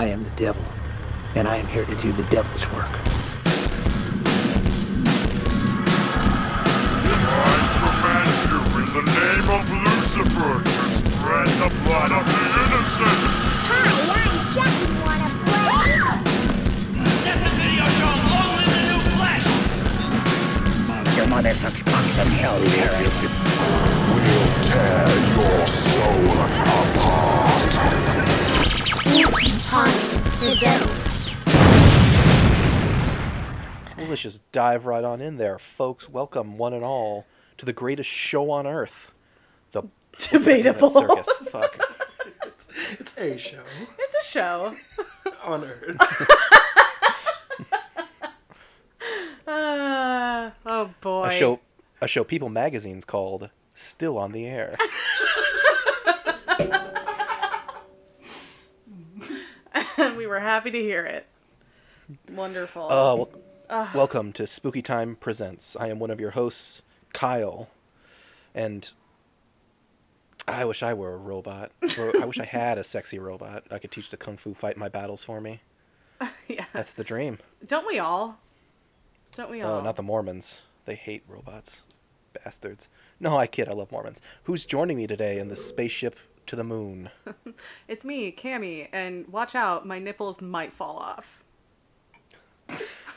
I am the devil, and I am here to do the devil's work. I command you in the name of Lucifer to spread the blood of the innocent. Hi, I'm Chucky. Wanna play? Get the video show new flesh. Your mother sucks cocks from hell, Karras. We'll tear your soul apart. The devil. Well, let's just dive right on in there, folks. Welcome, one and all, to the greatest show on earth. The Debatable. Circus. Fuck. It's a show It's a show. on Earth. Uh, oh boy. A show, a show People Magazine's called "Still on the Air." we were happy to hear it. Wonderful. Uh, wel- welcome to Spooky Time Presents. I am one of your hosts, Kyle, and I wish I were a robot. Or I wish I had a sexy robot I could teach the kung fu fight my battles for me. yeah. That's the dream. Don't we all? Don't we all? Oh, not the Mormons. They hate robots. Bastards. No, I kid. I love Mormons. Who's joining me today in the spaceship to the moon? It's me, Cammy, and watch out, my nipples might fall off.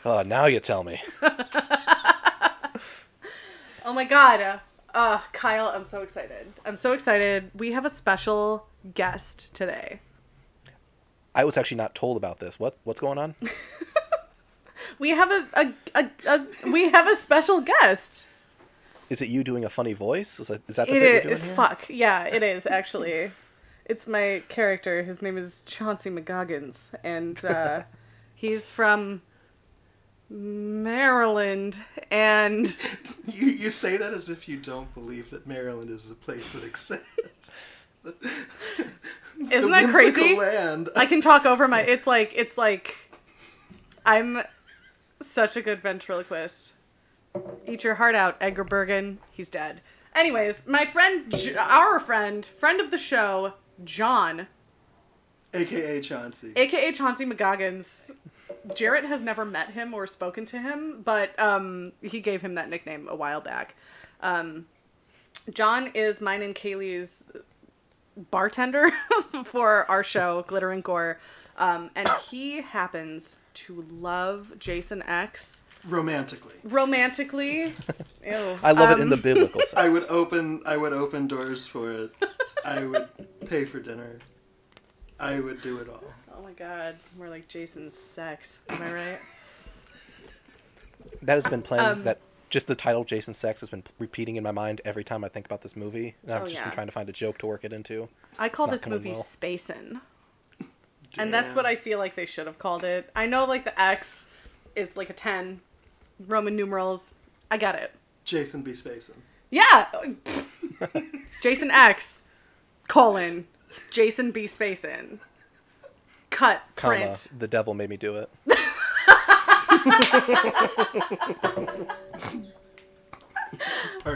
Oh, now you tell me. Oh my god. Uh, Kyle, I'm so excited. I'm so excited. We have a special guest today. I was actually not told about this. What what's going on? We have a, a, a, a we have a special guest. Is it you doing a funny voice? Is that, is that the It bit is we're doing here? fuck. Yeah, it is actually. it's my character. His name is Chauncey McGoggins, and uh, he's from Maryland. And You you say that as if you don't believe that Maryland is a place that exists. isn't The that crazy? Land. I can talk over my. It's like it's like I'm such a good ventriloquist. Eat your heart out, Edgar Bergen. He's dead. Anyways, my friend, J- our friend, friend of the show, John, AKA Chauncey. aka Chauncey McGoggins. Jarrett has never met him or spoken to him, but um, he gave him that nickname a while back. Um, John is mine and Kaylee's bartender for our show, Glitter and Gore, um, and he happens to love Jason X Romantically. romantically. Ew. I love it in Um, the biblical sense. I would open I would open doors for it. I would pay for dinner. I would do it all. Oh my god, we're like Jason's sex. Am I right? That has been playing. Um, that just the title "Jason Sex" has been repeating in my mind every time I think about this movie, and I've Oh, just yeah. been trying to find a joke to work it into. I call this movie well. Spacin'. And that's what I feel like they should have called it. I know like the X is like a 10, Roman numerals. I get it. Jason B. Spacin. Yeah. Jason X, colon, Jason B. Spacin. Cut, Comma. print. The devil made me do it.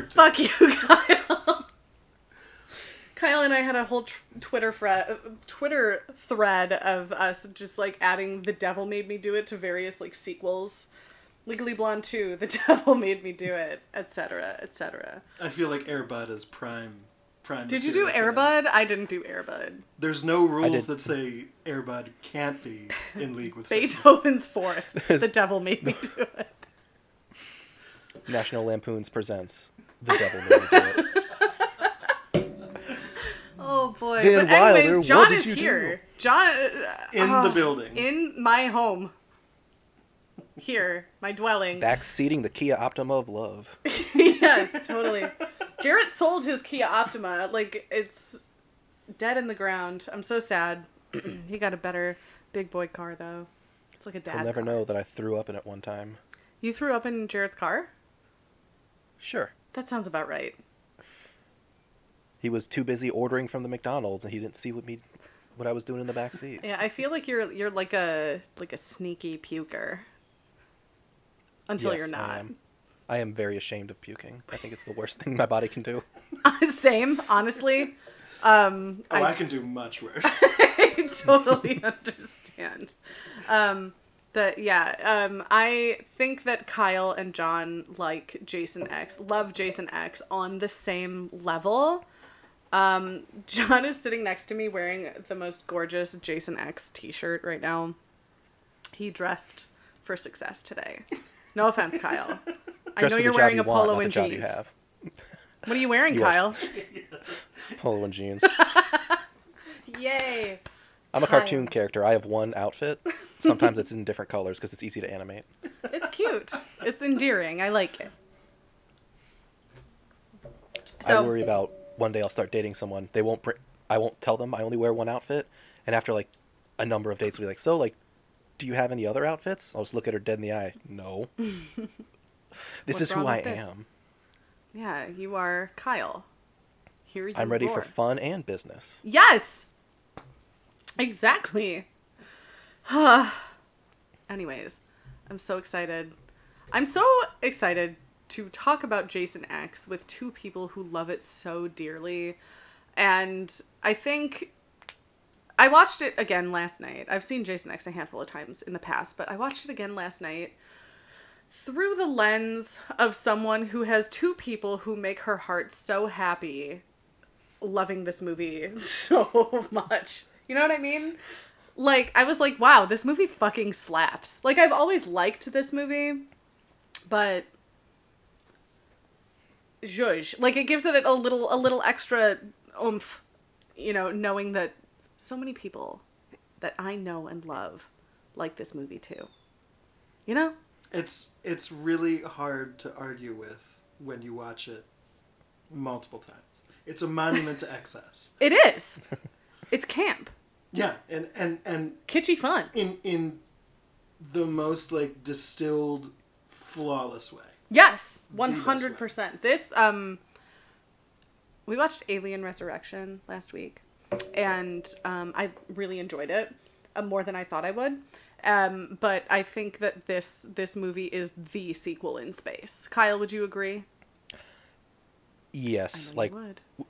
Fuck you, Kyle. Kyle and I had a whole tr- Twitter thread, Twitter thread of us just like adding "The Devil Made Me Do It" to various like sequels. Legally Blonde 2, The Devil Made Me Do It, etc., etc. I feel like Airbud is prime prime. Did you do material for. Airbud? I didn't do Airbud. There's no rules that say Airbud can't be in league with Beethoven's Fourth, The Devil Made Me Do It. National Lampoons presents "The Devil Made Me Do It." Oh boy. Van but anyways, Wilder, John what did is you do? here. John In uh, the building. in my home. Here, my dwelling. Backseating the Kia Optima of love. yes, totally. Jarrett sold his Kia Optima. Like it's dead in the ground. I'm so sad. he got a better big boy car though. It's like a dad. He'll never car. know that I threw up in it one time. You threw up in Jarrett's car? Sure. That sounds about right. He was too busy ordering from the McDonald's, and he didn't see what me, what I was doing in the back seat. Yeah, I feel like you're you're like a like a sneaky puker. Until Yes, you're I am. I am very ashamed of puking. I think it's the worst thing my body can do. Same, honestly. Um Oh, I, I, can do much worse. I totally understand. Um, but yeah, um, I think that Kyle and John like Jason X, love Jason X on the same level. Um, John is sitting next to me wearing the most gorgeous Jason X t-shirt right now. He dressed for success today. No offense, Kyle. I know you're wearing you a polo the and jeans. have. What are you wearing. Kyle? Polo and jeans. Yay! I'm a Kyle. cartoon character. I have one outfit. Sometimes it's in different colors because it's easy to animate. It's cute. It's endearing. I like it. I worry about one day I'll start dating someone. They won't. Br- I won't tell them I only wear one outfit, and after like a number of dates, we'll be like, "So, like, do you have any other outfits?" I'll just look at her dead in the eye. No. this What's is who I with this? am. Yeah, you are Kyle. Here you go. I'm ready for roar. fun and business. Yes. Exactly. Anyways, I'm so excited. I'm so excited to talk about Jason X with two people who love it so dearly. And I think I watched it again last night. I've seen Jason X a handful of times in the past, but I watched it again last night through the lens of someone who has two people who make her heart so happy loving this movie so much. You know what I mean? Like, I was like, wow, this movie fucking slaps. Like, I've always liked this movie, but. Zhuzh. Like, it gives it a little, a little extra oomph, you know, knowing that so many people that I know and love like this movie too. You know? It's it's really hard to argue with when you watch it multiple times. It's a monument to excess. It is. it's camp. Yeah, and and and Kitschy fun. in in the most like distilled, flawless way. Yes, The one best hundred way. percent. This um, we watched Alien Resurrection last week, and um, I really enjoyed it uh, more than I thought I would. Um, but I think that this this movie is the sequel in space. Kyle, would you agree? Yes, I like.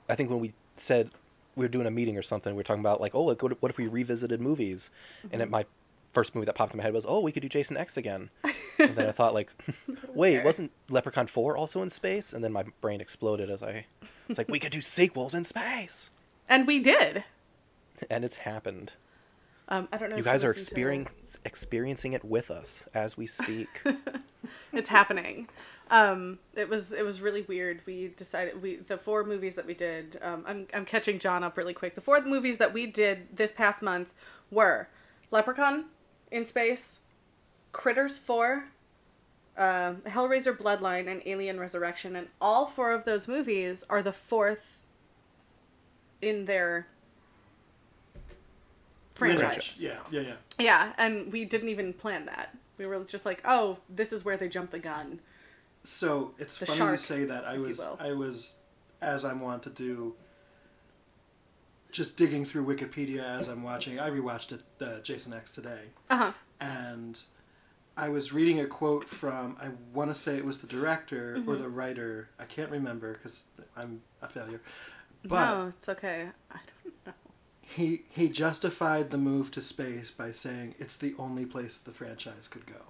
I think when we said we were doing a meeting or something, we were talking about like, oh, like, what if- what if we revisited movies? And Mm-hmm. it, my first movie that popped in my head was, oh, we could do Jason X again. and then I thought like, wait, Fair. wasn't Leprechaun Four also in space? And then my brain exploded as I, it's like we could do sequels in space, And we did. and it's happened. Um, I don't know. You guys are experiencing experiencing it with us as we speak. it's happening um it was it was really weird we decided we the four movies that we did um i'm, I'm catching john up really quick the four movies that we did this past month were leprechaun in space critters 4 uh, hellraiser bloodline and alien resurrection and all four of those movies are the fourth in their franchise Lineage. Yeah, yeah, yeah. yeah and we didn't even plan that we were just like oh this is where they jumped the gun So it's The funny shark, you say that. I was. I was as I'm wont to do. Just digging through Wikipedia as I'm watching. I rewatched it, uh, Jason X today, uh-huh and I was reading a quote from I want to say it was the director or Mm-hmm. the writer. I can't remember because I'm a failure. But no, it's okay. I don't know. he he justified the move to space by saying it's the only place the franchise could go,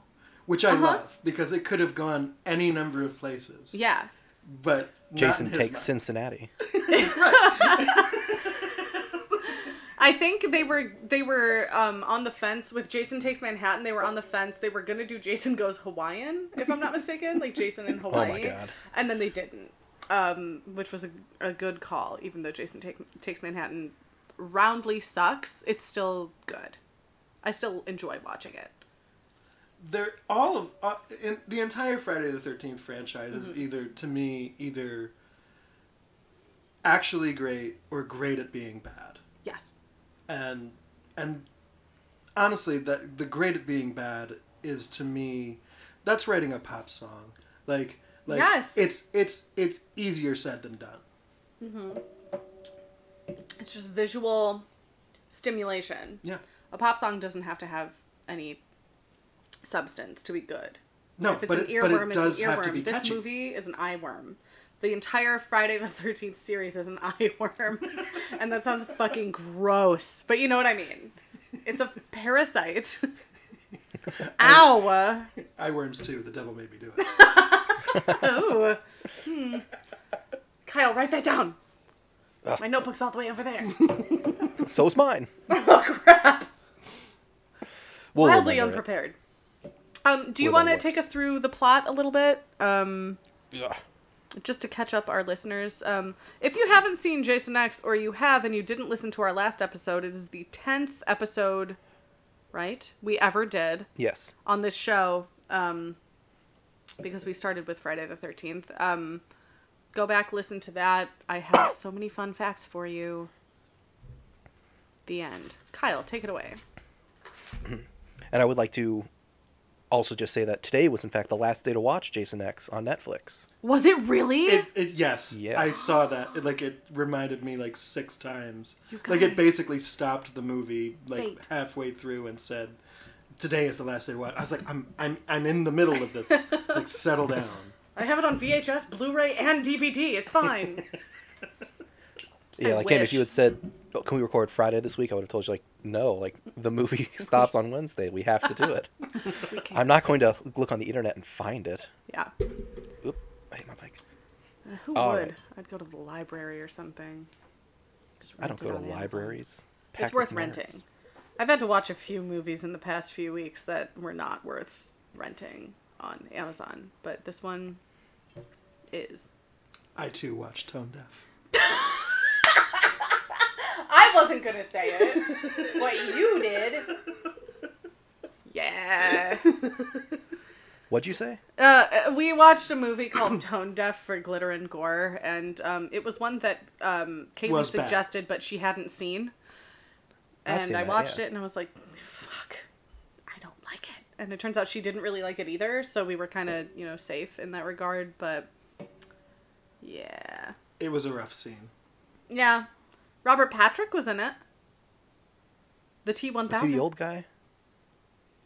which I Uh-huh. love because it could have gone any number of places. Yeah. But not Jason in his takes mind. Cincinnati. I think they were they were um, on the fence with Jason Takes Manhattan. They were on the fence. They were gonna do Jason Goes Hawaiian, if I'm not mistaken, like Jason in Hawaii. Oh my God. And then they didn't, um, which was a, a good call. Even though Jason Take, Takes Manhattan roundly sucks, it's still good. I still enjoy watching it. They're all of uh, in, the entire Friday the Thirteenth franchise is Mm-hmm. either to me either actually great or great at being bad, Yes. and and honestly, that the great at being bad is to me that's writing a pop song. Like like Yes. it's it's it's easier said than done. Mm-hmm. It's just visual stimulation. Yeah. A pop song doesn't have to have any substance to be good. No, if it's but an it, but it does it's an have to earworm. be This catchy. movie is an eyeworm. The entire Friday the Thirteenth series is an eyeworm, and that sounds fucking gross. But you know what I mean. It's a parasite. Ow! Eye worms too. The devil made me do it. Ooh. Hmm. Kyle, write that down. My notebook's all the way over there. So's mine. oh crap! We'll Wildly remember it. unprepared. Um, do you want to take us through the plot a little bit? Um, Ugh. just to catch up our listeners. Um, if you haven't seen Jason X, or you have and you didn't listen to our last episode, it is the tenth episode, right? We ever did Yes. on this show. Um, because we started with Friday the Thirteenth. Um, go back, listen to that. I have so many fun facts for you. The end. Kyle, take it away. And I would like to also just say that today was in fact the last day to watch Jason X on Netflix. Was it really? It, it yes, Yes. I saw that. It, like it reminded me like six times. You Like it basically stopped the movie like Wait. halfway through and said, "Today is the last day to watch." I was like, "I'm I'm I'm in the middle of this. like settle down." I have it on VHS, Blu-ray, and DVD. It's fine. Yeah, I like Kim, wish. if you had said, oh, "Can we record Friday this week?" I would have told you like, "No, like the movie stops on Wednesday. We have to do it." I'm not going to look on the internet and find it. Yeah. Oop, I hit my mic. Uh, who All would? right. I'd go to the library or something. I don't go to Amazon. libraries. It's packed worth renting. nerds. Renting. I've had to watch a few movies in the past few weeks that were not worth renting on Amazon, but this one is. I too watched Tone Deaf. I wasn't gonna say it. what you did. Yeah. What'd you say? Uh, we watched a movie called Tone Deaf for Glitter and Gore, and um, it was one that um, Kaylee Was bad. suggested, but she hadn't seen. I've And seen I that, watched yeah. it, and I was like, "Fuck, I don't like it." And it turns out she didn't really like it either, so we were kind of, you know, safe in that regard. But yeah, It was a rough scene. yeah. Robert Patrick was in it. The T one Was he thousand. the old guy?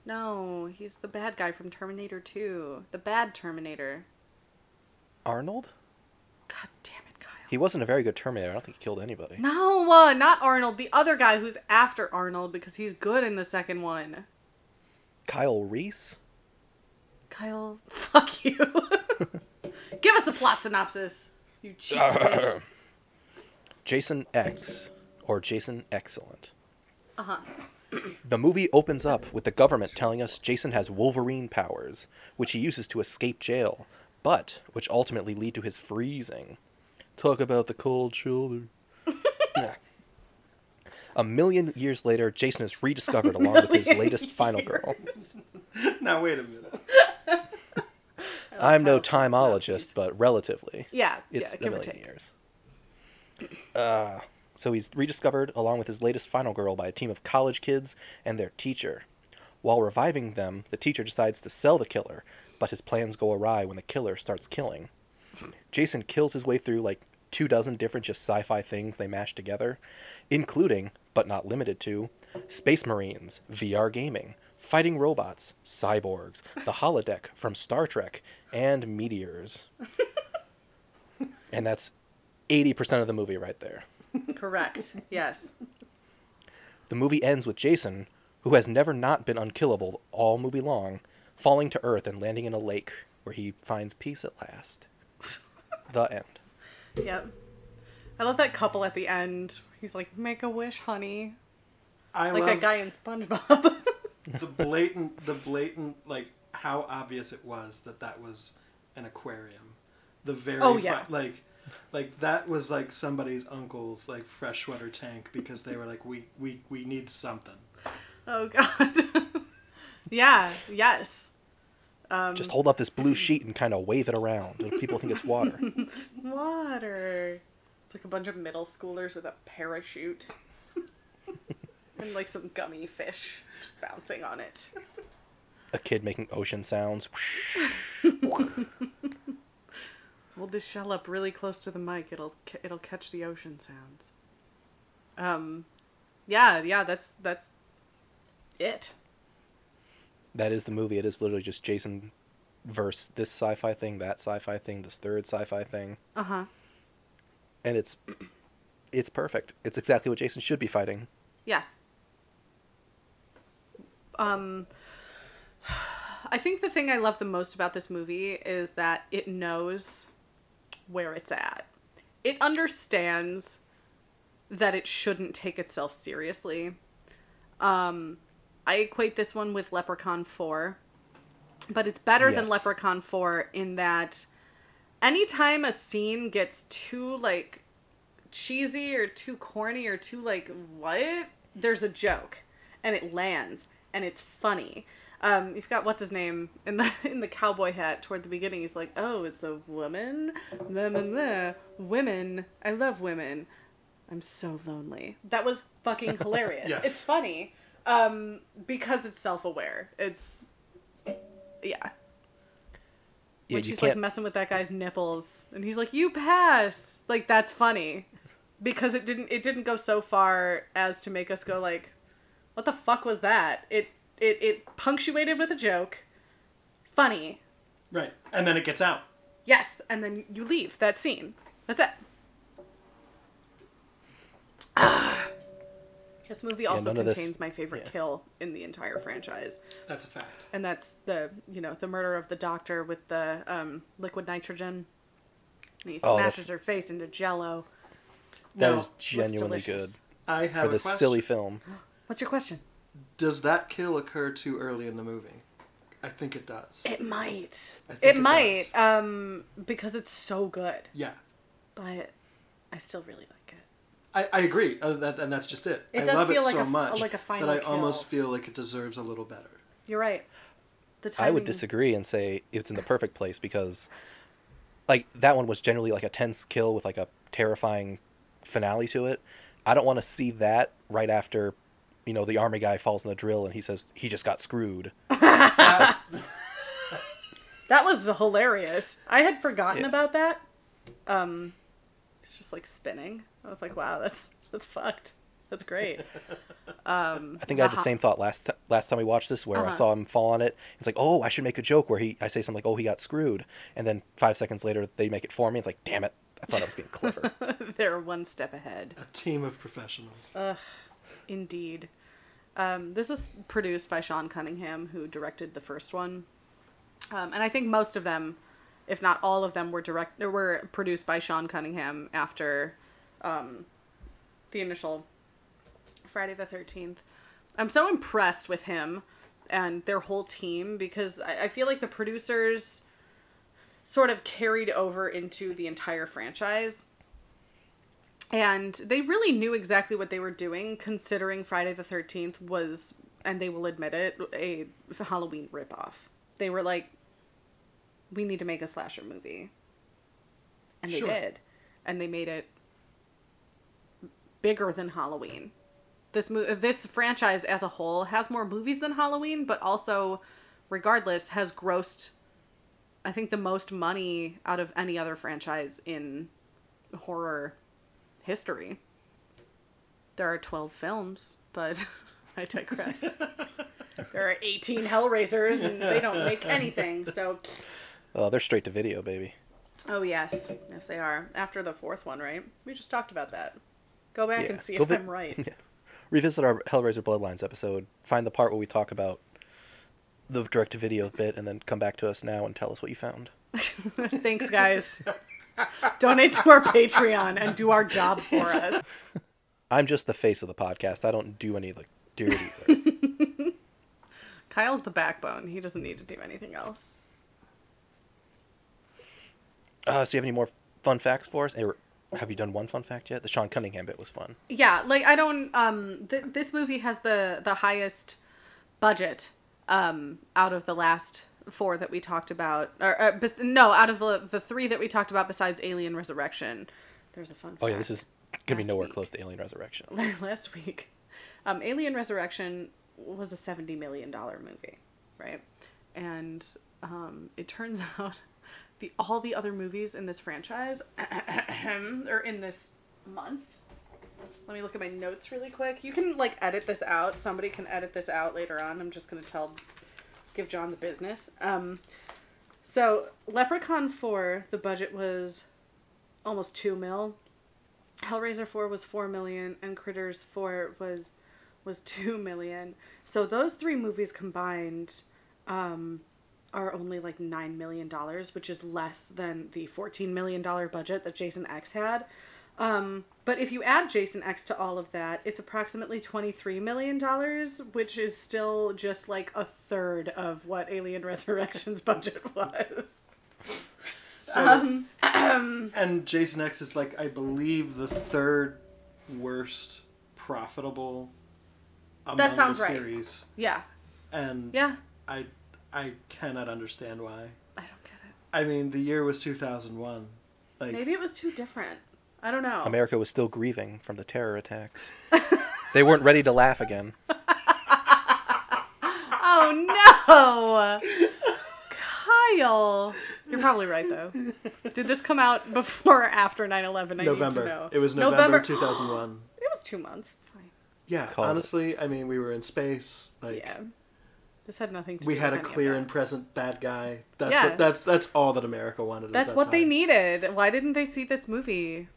No, he's the bad guy from Terminator Two. The bad Terminator. Arnold? God damn it, Kyle. He wasn't a very good Terminator. I don't think he killed anybody. No, uh, not Arnold. The other guy who's after Arnold because he's good in the second one. Kyle Reese? Kyle, fuck you. Give us the plot synopsis. You cheap bitch. Jason X, or Jason Excellent. Uh huh. The movie opens up with the government telling us Jason has Wolverine powers, which he uses to escape jail, but which ultimately lead to his freezing. Talk about the cold shoulder. Yeah. A million years later, Jason is rediscovered along with his latest final girl. now wait a minute. I'm no Kyle's timeologist, but relatively. Yeah, It's yeah, a give or million take. years. Uh, so he's rediscovered along with his latest final girl by a team of college kids and their teacher. While reviving them, the teacher decides to sell the killer, but his plans go awry when the killer starts killing. Jason kills his way through like two dozen different just sci-fi things they mashed together, including, but not limited to, space marines, VR gaming, fighting robots, cyborgs, the holodeck from Star Trek, and meteors. and that's 80% of the movie right there. Correct. Yes. The movie ends with Jason, who has never not been unkillable all movie long, falling to Earth and landing in a lake where he finds peace at last. the end. Yep. I love that couple at the end. He's like, "Make a wish, honey," I like that guy in SpongeBob. the blatant, the blatant, like how obvious it was that that was an aquarium. The very, Oh, yeah. like, like that was like somebody's uncle's like freshwater tank because they were like, we, we, we need something. oh God. yeah. Yes. Um, Just hold up this blue sheet and kind of wave it around. and People think it's water. Water. It's like a bunch of middle schoolers with a parachute. and like some gummy fish just bouncing on it. A kid making ocean sounds. Hold this shell up really close to the mic. It'll it'll catch the ocean sounds. Um, yeah, yeah. That's that's it. That is the movie. It is literally just Jason verse this sci-fi thing, that sci-fi thing, this third sci-fi thing, Uh huh. and it's it's perfect. It's exactly what Jason should be fighting. Yes. Um, I think the thing I love the most about this movie is that it knows where it's at. It understands that it shouldn't take itself seriously. Um, I equate this one with Leprechaun 4, but it's better than Leprechaun 4 in that anytime a scene gets too like cheesy or too corny or too like what there's a joke and it lands and it's funny. Um you've got what's his name in the in the cowboy hat toward the beginning he's like oh it's a woman? Blah. women. I love women. I'm so lonely. That was fucking hilarious. Yes. it's funny um because it's self-aware. It's yeah. Yeah, when she's like can't. messing with that guy's nipples. And he's like you pass. Like that's funny. Because it didn't it didn't go so far as to make us go like what the fuck was that? It it, it punctuated with a joke. Funny. Right. And then it gets out. yes. And then you leave that scene. That's it. Ah. This movie also none of this- contains my favorite yeah. kill in the entire franchise That's a fact. and that's the you know the murder of the doctor with the um, liquid nitrogen. And he Oh, smashes that's- her face into Jello. That Now, is genuinely good. I have for a this question. silly film. What's your question? Does that kill occur too early in the movie? I think it does. It might. I think It it might, does. um, because it's so good. Yeah. But I still really like it. I, I agree, uh, that, and that's just it. It I does love feel it like so a f- much like a final that I almost feel like it deserves a little better. You're right. The I would disagree and say it's in the perfect place because, like, that one was generally like a tense kill with like a terrifying finale to it. I don't want to see that right after, you know, the army guy falls in the drill and he says he just got screwed. That was hilarious. I had forgotten Yeah. about that. Um, it's just like spinning. I was like, wow, that's that's fucked. That's great. Um, I think I had the ho- same thought last t- last time we watched this, where I Uh-huh. saw him fall on it. It's like, oh, I should make a joke where he, I say something like, oh, he got screwed, and then five seconds later they make it for me. It's like, damn it, I thought I was being clever. They're one step ahead. A team of professionals. Ugh Indeed. Um, this is produced by Sean Cunningham, who directed the first one, um, and I think most of them, if not all of them, were direct were produced by Sean Cunningham after um, the initial Friday the Thirteenth. I'm so impressed with him and their whole team because I, I feel like the producers sort of carried over into the entire franchise and they really knew exactly what they were doing considering friday the 13th was and they will admit it a halloween ripoff they were like we need to make a slasher movie and they Sure. did and they made it bigger than halloween this mo- this franchise as a whole has more movies than halloween but also regardless has grossed i think the most money out of any other franchise in horror history. There are 12 films, but I digress. there are 18 Hellraisers, and they don't make anything, so. oh, they're straight to video, baby. Oh, yes. Yes, they are. After the fourth one, right? We just talked about that. Go back Yeah. and see Go if vi- I'm right. Yeah. Revisit our Hellraiser Bloodlines episode. Find the part where we talk about the direct-to-video bit, and then come back to us now and tell us what you found. Thanks, guys. Donate to our Patreon and do our job for us. I'm just the face of the podcast. I don't do any of the dirty. Kyle's the backbone. He doesn't need to do anything else. Uh, so you have any more fun facts for us? Or have you done one fun fact yet? The Sean Cunningham bit was fun. Yeah, like I don't. Um, th- this movie has the the highest budget um out of the last four that we talked about, or uh, bes- no, out of the the three that we talked about besides Alien Resurrection. There's a fun. Oh yeah, this is gonna be nowhere week. close to Alien Resurrection. last week. Um, Alien Resurrection was a seventy million dollar movie, right? And um, it turns out the all the other movies in this franchise or in this month. Let me look at my notes really quick. You can like edit this out. Somebody can edit this out later on. I'm just gonna tell, give John the business. Um, so Leprechaun Four, the budget was almost two mil. Hellraiser 4 was 4 million and Critters 4 was was 2 million. So those three movies combined um are only like $9 million, which is less than the $14 million budget that Jason X had. Um, but if you add Jason X to all of that, it's approximately $23 million, which is still just like a third of what Alien Resurrection's budget was. So, Um, and Jason X is like I believe the third worst profitable among That sounds the right. series, Yeah. and Yeah. I I cannot understand why. I don't get it. I mean, the year was two thousand one. Like Maybe it was too different. I don't know. America was still grieving from the terror attacks. they weren't ready to laugh again. Oh no! Kyle! You're probably right though. Did this come out before or after 9 11? I need to November. know. It was November, two thousand one. It was two months. It's fine. Yeah, Called it. honestly, I mean, we were in space. Like Yeah. This had nothing to we do had a with any of clear and present bad guy. That's Yeah. what that's that's all that America wanted. at That's that what they needed. Why didn't they see this movie?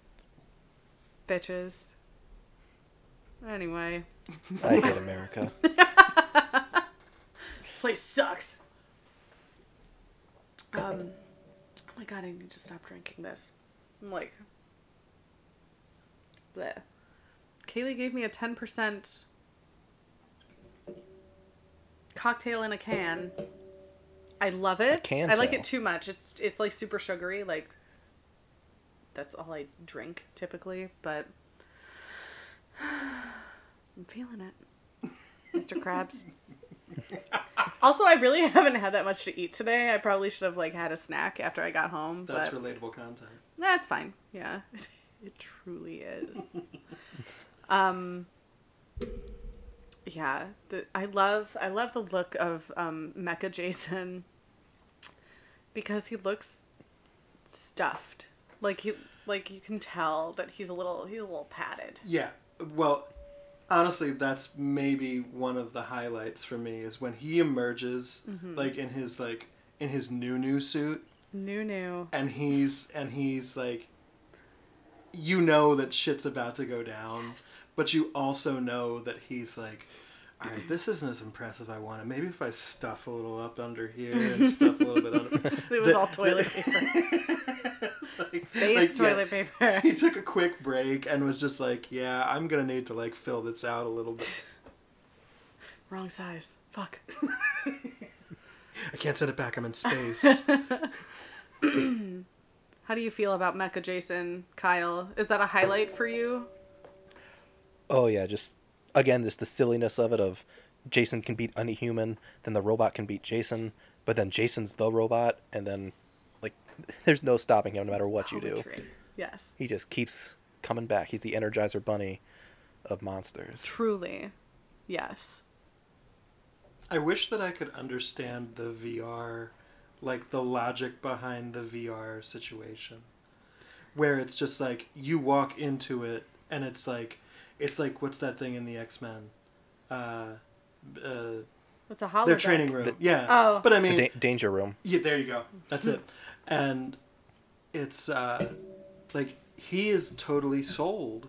Bitches. Anyway. I hate America. This place sucks. Um, oh my god, I need to stop drinking this. I'm like, bleh. Kaylee gave me a 10% cocktail in a can. I love it. can I like it too much. It's it's like super sugary. Like that's all I drink typically, but I'm feeling it, Mr. Krabs. also, I really haven't had that much to eat today. I probably should have like had a snack after I got home. That's but relatable content. that's fine. Yeah, it truly is. um, yeah, the, I love I love the look of um, Mecha Jason because he looks stuffed. Like he like you can tell that he's a little he's a little padded. Yeah. Well, honestly, that's maybe one of the highlights for me is when he emerges, Mm-hmm. like in his like in his new new suit, New new. and he's and he's like, you know that shit's about to go down, but you also know that he's like. All right, this isn't as impressive as I wanted. Maybe if I stuff a little up under here and stuff a little bit under. It was The- all toilet paper. like, Space like, yeah, toilet paper. he took a quick break and was just like, "Yeah, I'm gonna need to like fill this out a little bit. Wrong size. Fuck. I can't send it back. I'm in space." How do you feel about Mecha Jason, Kyle? Is that a highlight for you? Oh yeah, just again, just the silliness of it. Of Jason can beat any human, then the robot can beat Jason, but then Jason's the robot, and then like there's no stopping him no matter what you do. Yes. He just keeps coming back. He's the Energizer Bunny of monsters. Truly. Yes. I wish that I could understand the VR, like the logic behind the VR situation, where it's just like you walk into it and it's like, it's like what's that thing in the X Men? Uh, uh, It's a holodeck. their training room. yeah. Oh. But I mean, da- danger room. Yeah, there you go. That's it. And it's uh, like he is totally sold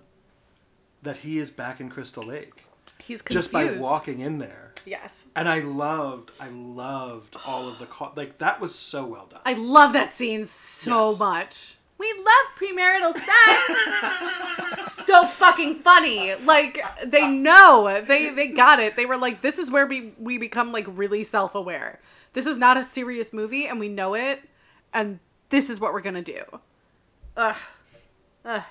that he is back in Crystal Lake He's confused. just by walking in there. Yes. And I loved, I loved all of the co- like that was so well done. I love that scene so Yes. much. We love premarital sex. so fucking funny. Like they know. They they got it. They were like this is where we we become like really self-aware. This is not a serious movie and we know it and this is what we're going to do. Ugh. Ugh.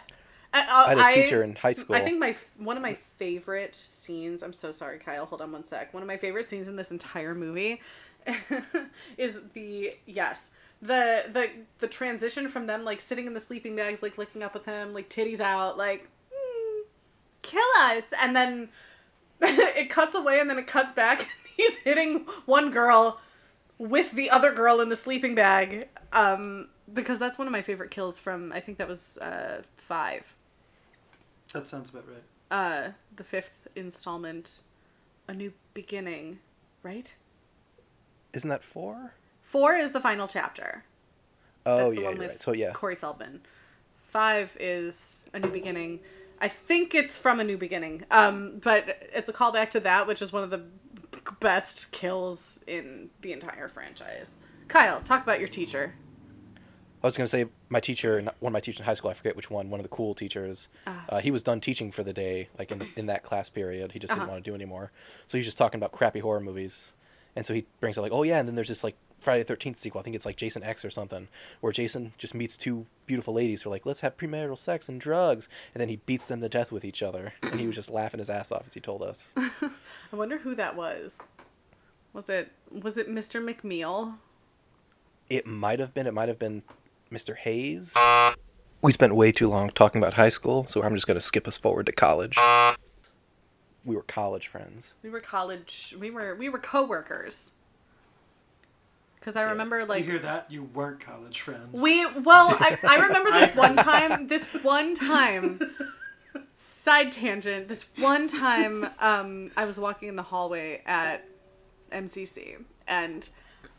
And, uh, I had a teacher in high school. I think my one of my favorite scenes. I'm so sorry, Kyle. Hold on one sec. One of my favorite scenes in this entire movie is the yes the the the transition from them like sitting in the sleeping bags, like licking up with him, like titties out, like "Mm, kill us, and then it cuts away, and then it cuts back. and He's hitting one girl with the other girl in the sleeping bag. Um, because that's one of my favorite kills from I think that was uh five That sounds about right. uh the fifth installment a new beginning right Isn't that four? Four is the final chapter Oh yeah, one you're with right. So yeah, corey feldman five is a new beginning i think it's from a new beginning um but it's a callback to that which is one of the best kills in the entire franchise Kyle, talk about your teacher. I was gonna say my teacher, one of my teachers in high school, I forget which one, one of the cool teachers. Ah. Uh, he was done teaching for the day, like in in that class period. He just Uh-huh. didn't want to do anymore. So he's just talking about crappy horror movies, and so he brings up like, oh yeah, and then there's this like Friday the Thirteenth sequel. I think it's like Jason X or something, where Jason just meets two beautiful ladies who are like, let's have premarital sex and drugs, and then he beats them to death with each other, and he was just laughing his ass off as he told us. I wonder who that was. Was it was it Mr. McMeal? It might have been. It might have been Mr. Hayes. We spent way too long talking about high school, so I'm just going to skip us forward to college. We were college friends. We were college. We were we were coworkers. Because I remember like you hear that? You weren't college friends. We well, I, I remember this one time. This one time, side tangent. This one time, um, I was walking in the hallway at MCC, and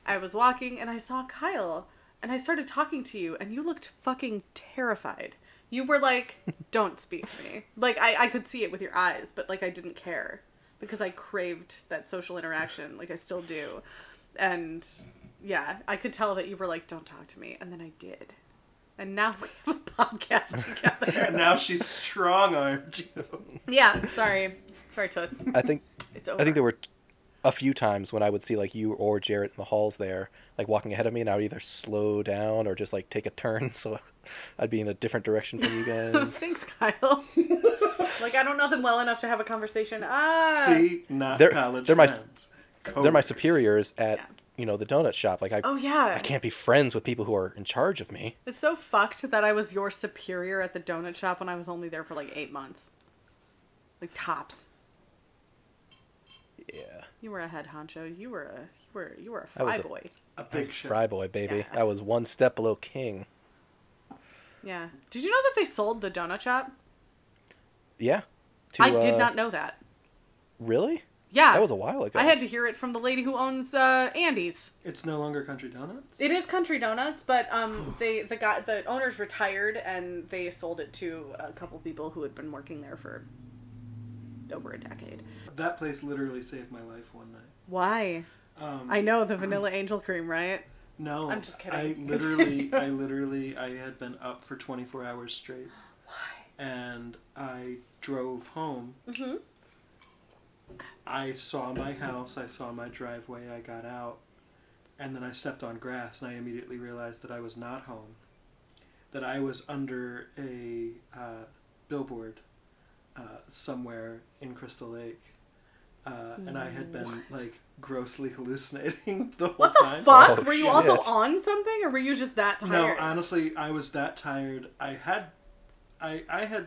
I was walking, and I saw Kyle, and I started talking to you, and you looked fucking terrified. You were like, "Don't speak to me." Like I, I could see it with your eyes, but like I didn't care because I craved that social interaction, like I still do, and yeah, I could tell that you were like, "Don't talk to me," and then I did, and now we have a podcast together. And now she's strong armed you. yeah, sorry, sorry, Toots. I think It's over. I think there were a few times when I would see like you or Jarrett in the halls there, like walking ahead of me, and I would either slow down or just like take a turn, so I'd be in a different direction from you guys. Thanks, Kyle. like I don't know them well enough to have a conversation. Ah, See, not They're- college they're my- friends. They're my superiors at Yeah. You know the donut shop. Like I, Oh yeah. I can't be friends with people who are in charge of me. It's so fucked that I was your superior at the donut shop when I was only there for like eight months. Like tops. Yeah, You were a head honcho. You were a you were you were a I was fry a- boy. A big fry boy, baby. Yeah. I was one step below king. Yeah. Did you know that they sold the donut shop? Yeah. To, I did uh, not know that. Really? Yeah. That was a while ago. I had to hear it from the lady who owns uh, Andy's. It's no longer Country Donuts. It is Country Donuts, but um, they the guy the owners retired and they sold it to a couple people who had been working there for over a decade. That place literally saved my life one night. Why? Um, I know the vanilla angel cream, right? no, I'm just kidding. I literally, I literally, I had been up for 24 hours straight. Why? And I drove home. Mhm. I saw my house. I saw my driveway. I got out, and then I stepped on grass, and I immediately realized that I was not home. That I was under a uh, billboard uh, somewhere in Crystal Lake, uh, and I had been like grossly hallucinating the whole time. What the time. fuck? Oh, were you also on something, or were you just that tired? No, honestly, I was that tired. I had, I I had,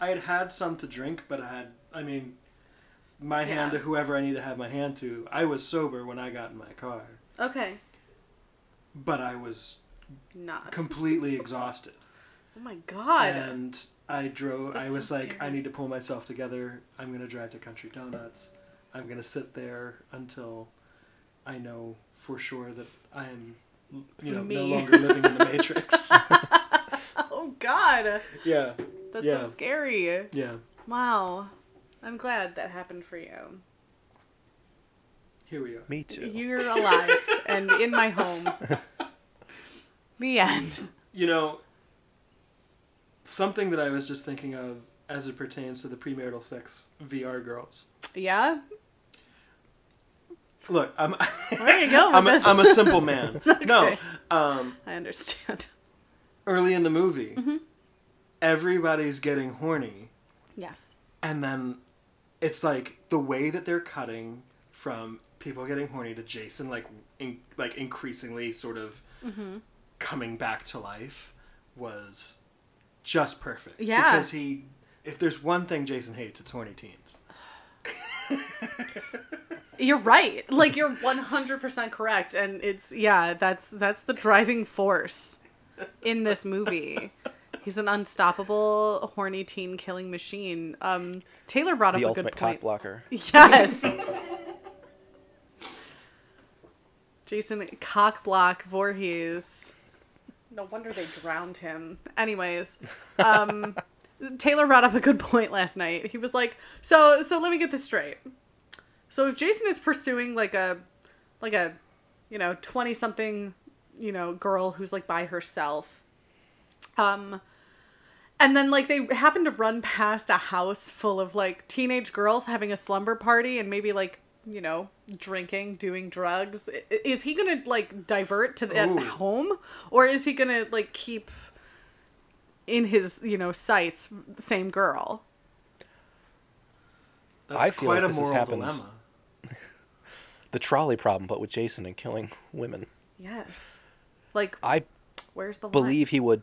I had had some to drink, but I had, I mean, my hand to whoever I need to have my hand to. I was sober when I got in my car, okay, but I was not. completely exhausted. Oh my god. And I drove. I was so like, I need to pull myself together. I'm gonna drive to Country Donuts. I'm gonna sit there until I know for sure that I am, you know, no longer living in the Matrix. oh god, yeah, that's Yeah. so scary. yeah. Wow, I'm glad that happened for you. Here we are. Me too. You're alive and in my home. The end. You know, something that I was just thinking of as it pertains to the premarital sex VR girls. Yeah. Look, I'm Where you going I'm, with a, this? I'm a simple man. No, um, I understand. early in the movie, Mm-hmm. everybody's getting horny, Yes. and then it's like the way that they're cutting from people getting horny to Jason, like in, like increasingly sort of Mm-hmm. coming back to life, was just perfect. Yeah. because he, if there's one thing Jason hates, it's horny teens. You're right. Like you're 100% correct and it's yeah, that's that's the driving force in this movie. He's an unstoppable horny teen killing machine. Um Taylor brought up The a ultimate good cock point. blocker. Yes. Jason Cockblock Voorhees. No wonder they drowned him. Anyways, um, Taylor brought up a good point last night. He was like, "So, so let me get this straight. So if Jason is pursuing like a, like a you know, 20 something, you know, girl who's like by herself. Um and then like they happen to run past a house full of like teenage girls having a slumber party and maybe like, you know, drinking, doing drugs. Is he going to like divert to that Ooh. home or is he going to like keep in his, you know, sights the same girl? That's I feel quite like a this has moral happened. dilemma. The trolley problem, but with Jason and killing women. Yes. Like I where's the line? believe he would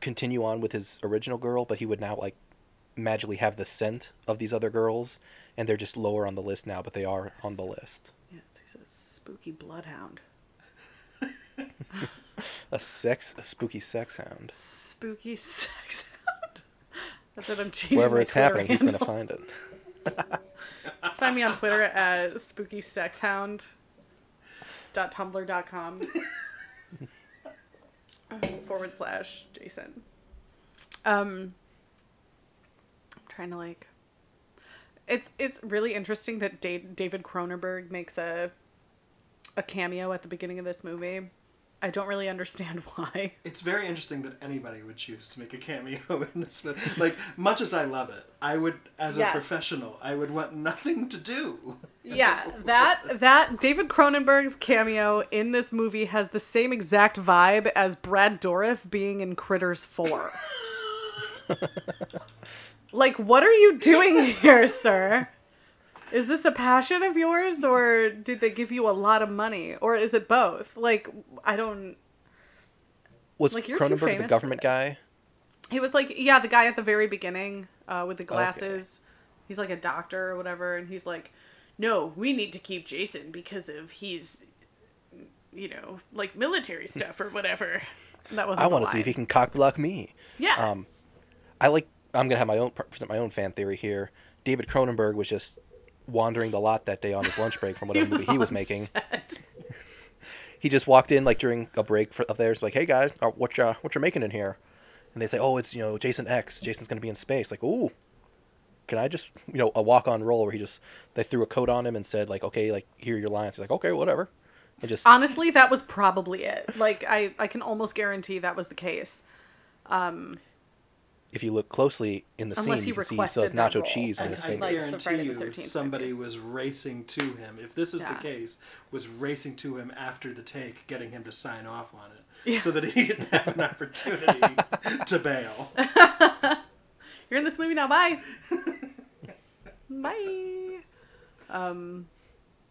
continue on with his original girl, but he would now like magically have the scent of these other girls, and they're just lower on the list now, but they are on the list. Yes, he's a spooky bloodhound. A sex, a spooky sex hound. Spooky sex hound. That's what I'm changing. Wherever it's Twitter happening, he's gonna find it. Find me on Twitter at spooky sex hound. Dot tumblr com forward slash Jason. Um, I'm trying to like. It's it's really interesting that Da- David Cronenberg makes a a cameo at the beginning of this movie. I don't really understand why. It's very interesting that anybody would choose to make a cameo in this movie. Like, much as I love it, I would, as Yes. a professional, I would want nothing to do. Yeah, that that David Cronenberg's cameo in this movie has the same exact vibe as Brad Dourif being in Critters 4. like, what are you doing here, sir? Is this a passion of yours or did they give you a lot of money or is it both? Like, I don't Was Like, Cronenberg the government guy? He was like, yeah, the guy at the very beginning uh, with the glasses. He's like a doctor or whatever, and he's like, no, we need to keep Jason because of he's, you know, like military stuff or whatever. That was. I want to see if he can cock block me. Yeah. Um, I like. I'm gonna have my own present my own fan theory here. David Cronenberg was just wandering the lot that day on his lunch break from whatever movie he was making. He just walked in like during a break for, of theirs, like, "Hey guys, uh, what you what you making in here?" And they say, "Oh, it's you know Jason X. Jason's gonna be in space." Like, ooh, can I just you know a walk on role where he just they threw a coat on him and said like, "Okay, like here are your lines." He's like, "Okay, whatever," and just Honestly, that was probably it. Like, I, I can almost guarantee that was the case. If you look closely in the Unless scene, you can see he requested still has that nacho role. cheese on And his I Like fingers. guarantee Friday the you, 13th somebody movies. was racing to him. If this is Yeah. the case, was racing to him after the take, getting him to sign off on it, Yeah. so that he didn't have an opportunity to bail. You're in this movie now. Bye. Bye. Um,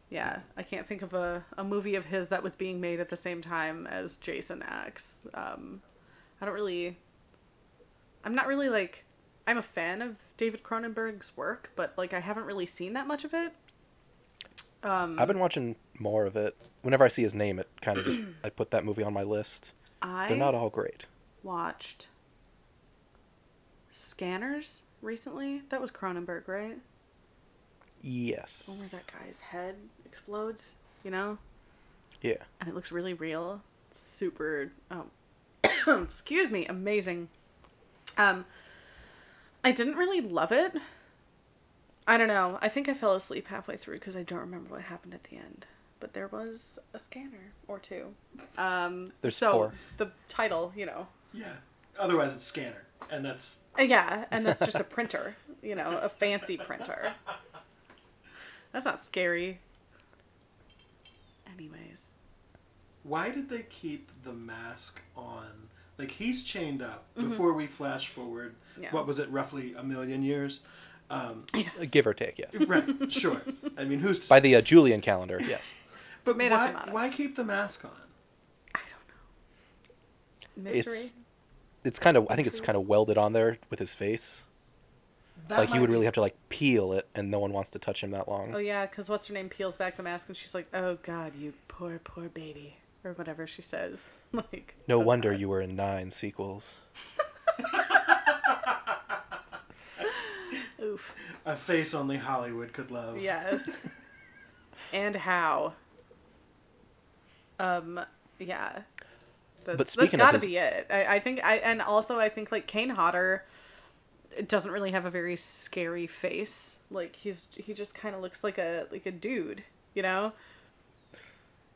yeah, I can't think of a, a movie of his that was being made at the same time as Jason X. Um, I don't really. I'm not really like. I'm a fan of David Cronenberg's work, but like I haven't really seen that much of it. Um, I've been watching more of it. Whenever I see his name, it kind of just I put that movie on my list. I They're not all great. watched Scanners recently. That was Cronenberg, right? Yes. One where that guy's head explodes, you know? Yeah. And it looks really real. Super, um, excuse me, amazing. Um, I didn't really love it. I don't know. I think I fell asleep halfway through because I don't remember what happened at the end. But there was a scanner or two. Um, There's so four. The title, you know. Yeah. Otherwise, it's scanner, and that's Uh, Yeah, and that's just a printer, you know, a fancy printer. That's not scary. Anyways. why did they keep the mask on? Like he's chained up. Before we flash forward, Mm-hmm. Yeah. what was it? Roughly a million years. Uh, Give or take, yes. Right. Sure. I mean, who's to By the uh, Julian calendar, yes. But Tomato, why, tomato. why keep the mask on? I don't know. Mystery? It's it's kind of I think it's kind of welded on there with his face. That like you might would be- really have to like peel it, and no one wants to touch him that long. Oh, yeah, because what's her name peels back the mask and she's like, oh, God, you poor, poor baby. Or whatever she says. like, no oh, wonder God. you were in nine sequels. Oof. a face only Hollywood could love. Yes. and how. Um, yeah. That's, But speaking of that's gotta his- be it. I, I think I and also I think like Kane Hodder doesn't really have a very scary face. Like he's he just kind of looks like a like a dude, you know?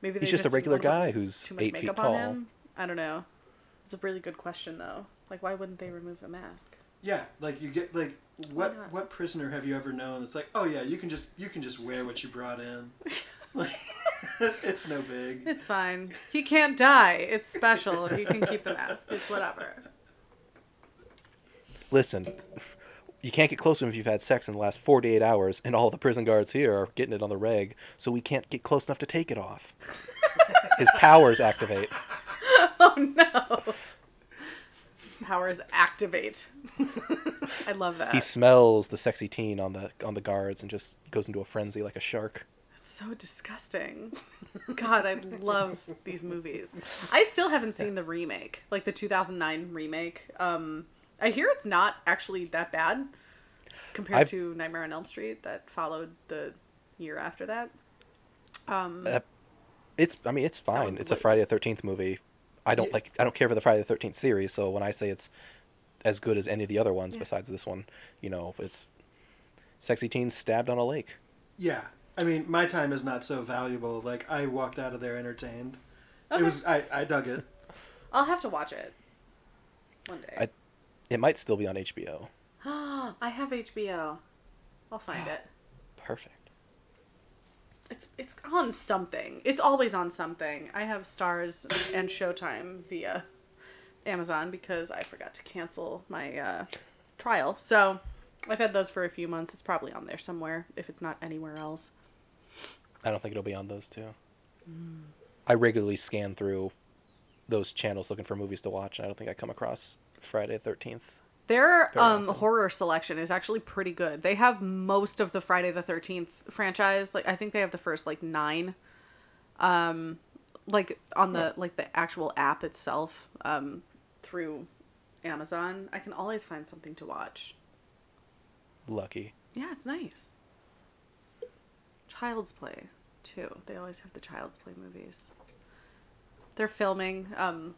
Maybe He's they just a regular wanna guy who's too much eight feet tall. on him. I don't know. It's a really good question though. Like, why wouldn't they remove the mask? Yeah, like you get like what what prisoner have you ever known that's like, oh yeah, you can just you can just wear what you brought in. like it's no big. It's fine. He can't die. It's special. He can keep the mask. It's whatever. Listen, you can't get close to him if you've had sex in the last 48 hours, and all the prison guards here are getting it on the reg, so we can't get close enough to take it off. His powers activate. Oh no. His powers activate. I love that. He smells the sexy teen on the on the guards and just goes into a frenzy like a shark. It's so disgusting. God, I love these movies. I still haven't seen the remake, like the 2009 remake. Um, I hear it's not actually that bad compared I've- to Nightmare on Elm Street that followed the year after that. Um, Uh, It's I mean it's fine. It's a Friday the 13th movie. I don't Yeah. like I don't care for the Friday the 13th series, so when I say it's as good as any of the other ones Yeah. besides this one, you know, it's sexy teens stabbed on a lake. Yeah. I mean, my time is not so valuable. Like I walked out of there entertained. Okay. It was I, I dug it. I'll have to watch it one day. I- It might still be on HBO. I have HBO. I'll find it. Perfect. It's it's on something. It's always on something. I have Starz and Showtime via Amazon because I forgot to cancel my uh, trial. So I've had those for a few months. It's probably on there somewhere if it's not anywhere else. I don't think it'll be on those two. I regularly scan through those channels looking for movies to watch, and I don't think I come across Friday 13th. Their um, horror selection is actually pretty good. They have most of the Friday the Thirteenth franchise. Like I think they have the first like nine. Um, like on the like the actual app itself, um, through Amazon, I can always find something to watch. Lucky. Yeah, it's nice. Child's Play, too. They always have the Child's Play movies. They're filming. Um,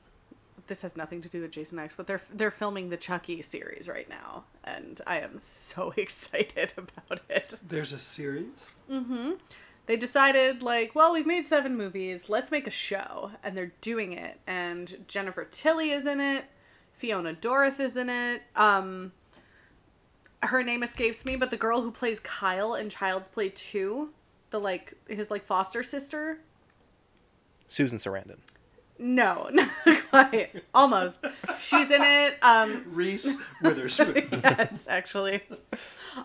this has nothing to do with Jason X, but they're they're filming the Chucky series right now, and I am so excited about it. There's a series. Mm-hmm. They decided like, well, we've made seven movies. Let's make a show, and they're doing it. And Jennifer Tilly is in it. Fiona Dourif is in it. Um, her name escapes me, but the girl who plays Kyle in Child's Play Two, the like his like foster sister. Susan Sarandon. No, not quite. Almost. She's in it. Um, Reese Witherspoon. yes, actually.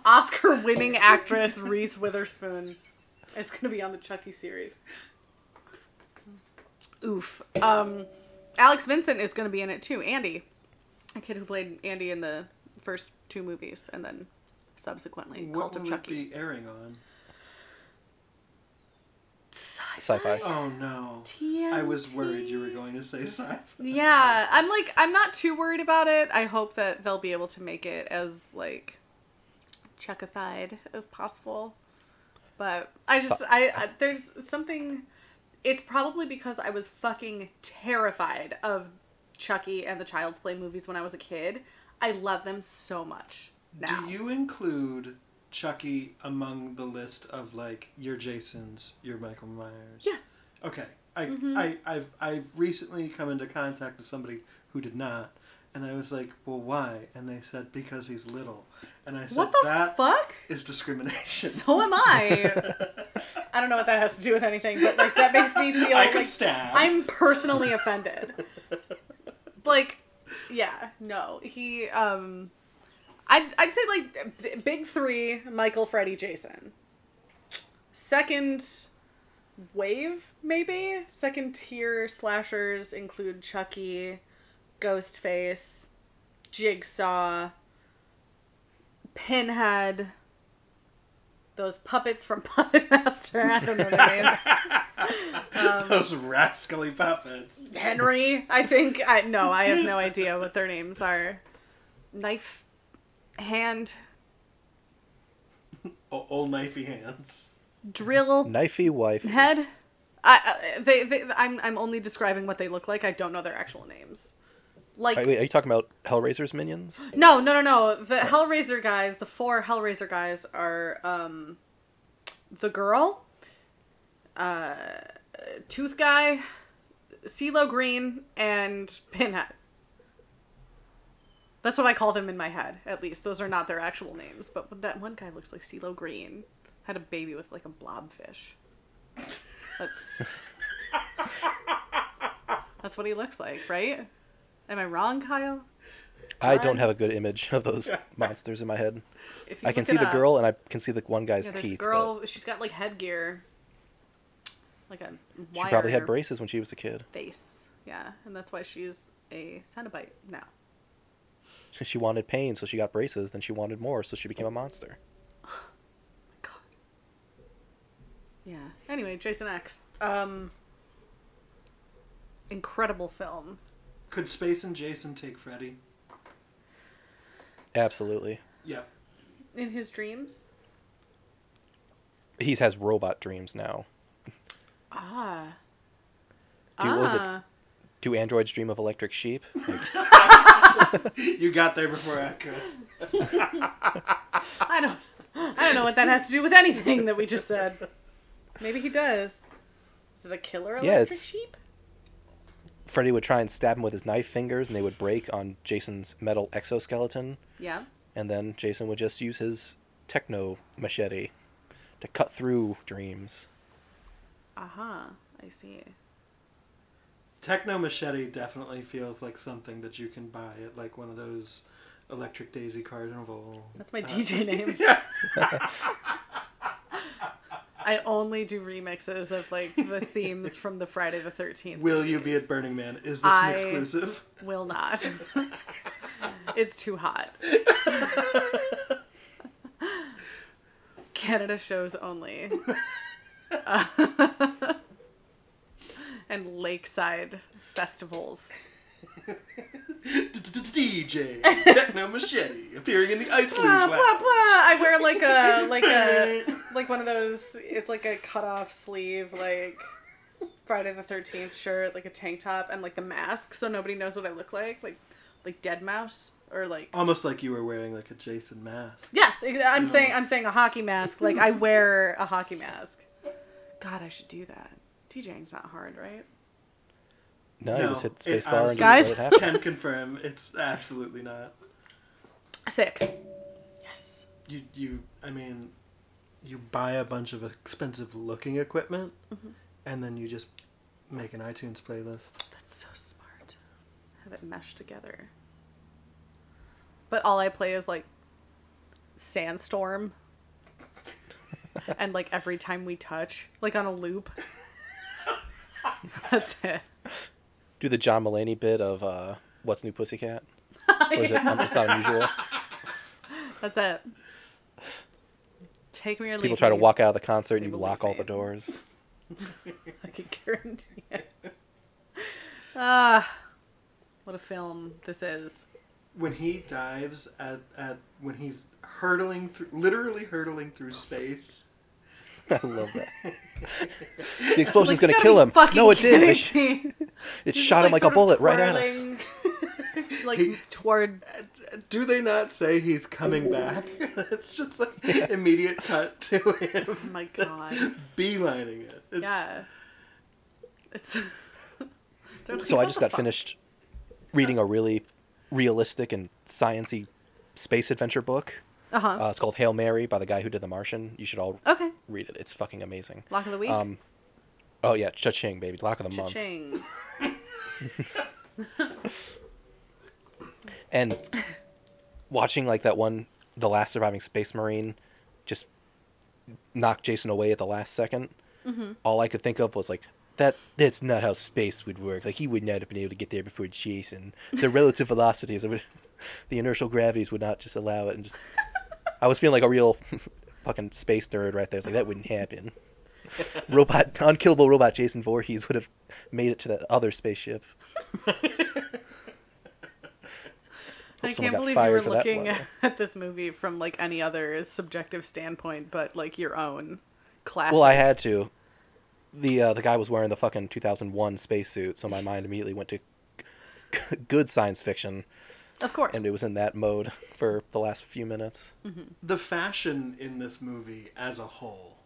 Oscar winning actress Reese Witherspoon is going to be on the Chucky series. Oof. Um, Alex Vincent is going to be in it too. Andy, a kid who played Andy in the first two movies and then subsequently what Cult of will it be airing on? Syfy. Oh no. I was worried you were going to say Syfy. Yeah, I'm like I'm not too worried about it. I hope that they'll be able to make it as like Chuckified as possible. But I just So- I, I there's something it's probably because I was fucking terrified of Chucky and the Child's Play movies when I was a kid. I love them so much now. Do you include Chucky among the list of like your Jasons, your Michael Myers? Yeah. Okay. I, Mm-hmm. I I've I've recently come into contact with somebody who did not, and I was like, "Well, why?" And they said because he's little, and I said What the that fuck? is discrimination. So am I. I don't know what that has to do with anything, but like that makes me feel I like could stab. I'm personally offended. like, yeah, no, he. um I'd I'd say like big three: Michael, Freddy, Jason. Second wave, maybe second tier slashers include Chucky, Ghostface, Jigsaw, Pinhead. Those puppets from Puppet Master. I don't know their names. Um, Those rascally puppets. Henry, I think. I no, I have no idea what their names are. Knife, hand, O- old knifey hands. drill, Knifey wife. head. I, I they, they I'm I'm only describing what they look like. I don't know their actual names. Like Wait, wait, are you talking about Hellraiser's minions? no, no, no, no. The Hellraiser guys, the four Hellraiser guys are um the girl, uh Tooth Guy, CeeLo Green, and Pinhead. That's what I call them in my head, at least. Those are not their actual names, but that one guy looks like CeeLo Green. Had a baby with like a blobfish. That's That's what he looks like, right? Am I wrong, Kyle? I don't have a good image of those monsters in my head. If you I can see the up- girl and I can see the one guy's Yeah, teeth. girl. She's got like headgear, like a but wire she probably had braces when she was a kid. face. Yeah, and that's why she's a Cenobite now. She wanted pain, so she got braces. Then she wanted more, so she became a monster. God. Yeah. Anyway, Jason X. Um. Incredible film. Could Space and Jason take Freddy? Absolutely. Yep. In his dreams. He has robot dreams now. Ah. Do- what was it? Do androids dream of electric sheep? You got there before I could. I don't. I don't know what that has to do with anything that we just said. Maybe he does. Is it a killer electric Yeah, it's- sheep? Freddy would try and stab him with his knife fingers, and they would break on Jason's metal exoskeleton. Yeah. And then Jason would just use his techno machete to cut through dreams. Uh huh. I see. Techno Machete definitely feels like something that you can buy at like one of those Electric Daisy Carnival. That's my uh, DJ name. I only do remixes of like the themes from the Friday the Thirteenth. Will you be at Burning Man? Is this I- an exclusive? Will not. it's too hot. Canada shows only. Uh, and lakeside festivals. DJ Techno Machete appearing in the Ice Luge Blah, blah, blah. I wear like a like a like one of those. It's like a cut off sleeve, like Friday the Thirteenth shirt, like a tank top, and like the mask, so nobody knows what I look like, like like Deadmau5 or like. Almost like you were wearing like a Jason mask. Yes, I'm saying I'm saying a hockey mask. Like I wear a hockey mask. God, I should do that. DJing's not hard, right? No, you just hit it space bar and just Guys? let it happen. can confirm it's absolutely not. Sick. Yes. You you I mean, you buy a bunch of expensive looking equipment, Mm-hmm. and then you just make an iTunes playlist. That's so smart. Have it meshed together. But all I play is like Sandstorm. and like every time we touch, like on a loop. That's it. Do the John Mulaney bit of uh, What's New Pussycat? Or is it I'm just not unusual? That's it. Take me or leave People try to walk out of the concert and you lock leave all the doors. I can guarantee it. Ah, what a film this is. When he dives at, at when he's hurtling through, literally hurtling through space. I love that. the explosion's Like, gonna kill him. No, it did. kidding It, sh- me. it He's shot just, him like a sort of bullet right at us. twirling, like toward Do they not say he's coming back? it's just like immediate cut to him Oh my god. beelining it. It's, Yeah. It's. Like, So I just got fuck?" finished reading a really realistic and sciency space adventure book. Uh-huh. Uh, it's called Hail Mary by the guy who did The Martian. You should all okay. read it. It's fucking amazing. Lock of the week. Um, oh yeah, cha-ching, baby, lock of the month. Cha-ching. And watching like that one, the last surviving space marine, just knock Jason away at the last 2nd Mm-hmm. All I could think of was like that. That's not how space would work. Like he would not have been able to get there before Jason. The relative velocities, it would, the inertial gravities would not just allow it. And just, I was feeling like a real fucking space nerd right there. It's like that wouldn't happen. Robot, unkillable robot Jason Voorhees would have made it to that other spaceship. I someone can't got believe you fired were for that looking blunder. at this movie from like any other subjective standpoint, but like your own classic. Well, I had to. The uh, the guy was wearing the fucking 2001 spacesuit, so my mind immediately went to good science fiction, of course. and it was in that mode for the last few minutes. The fashion in this movie as a whole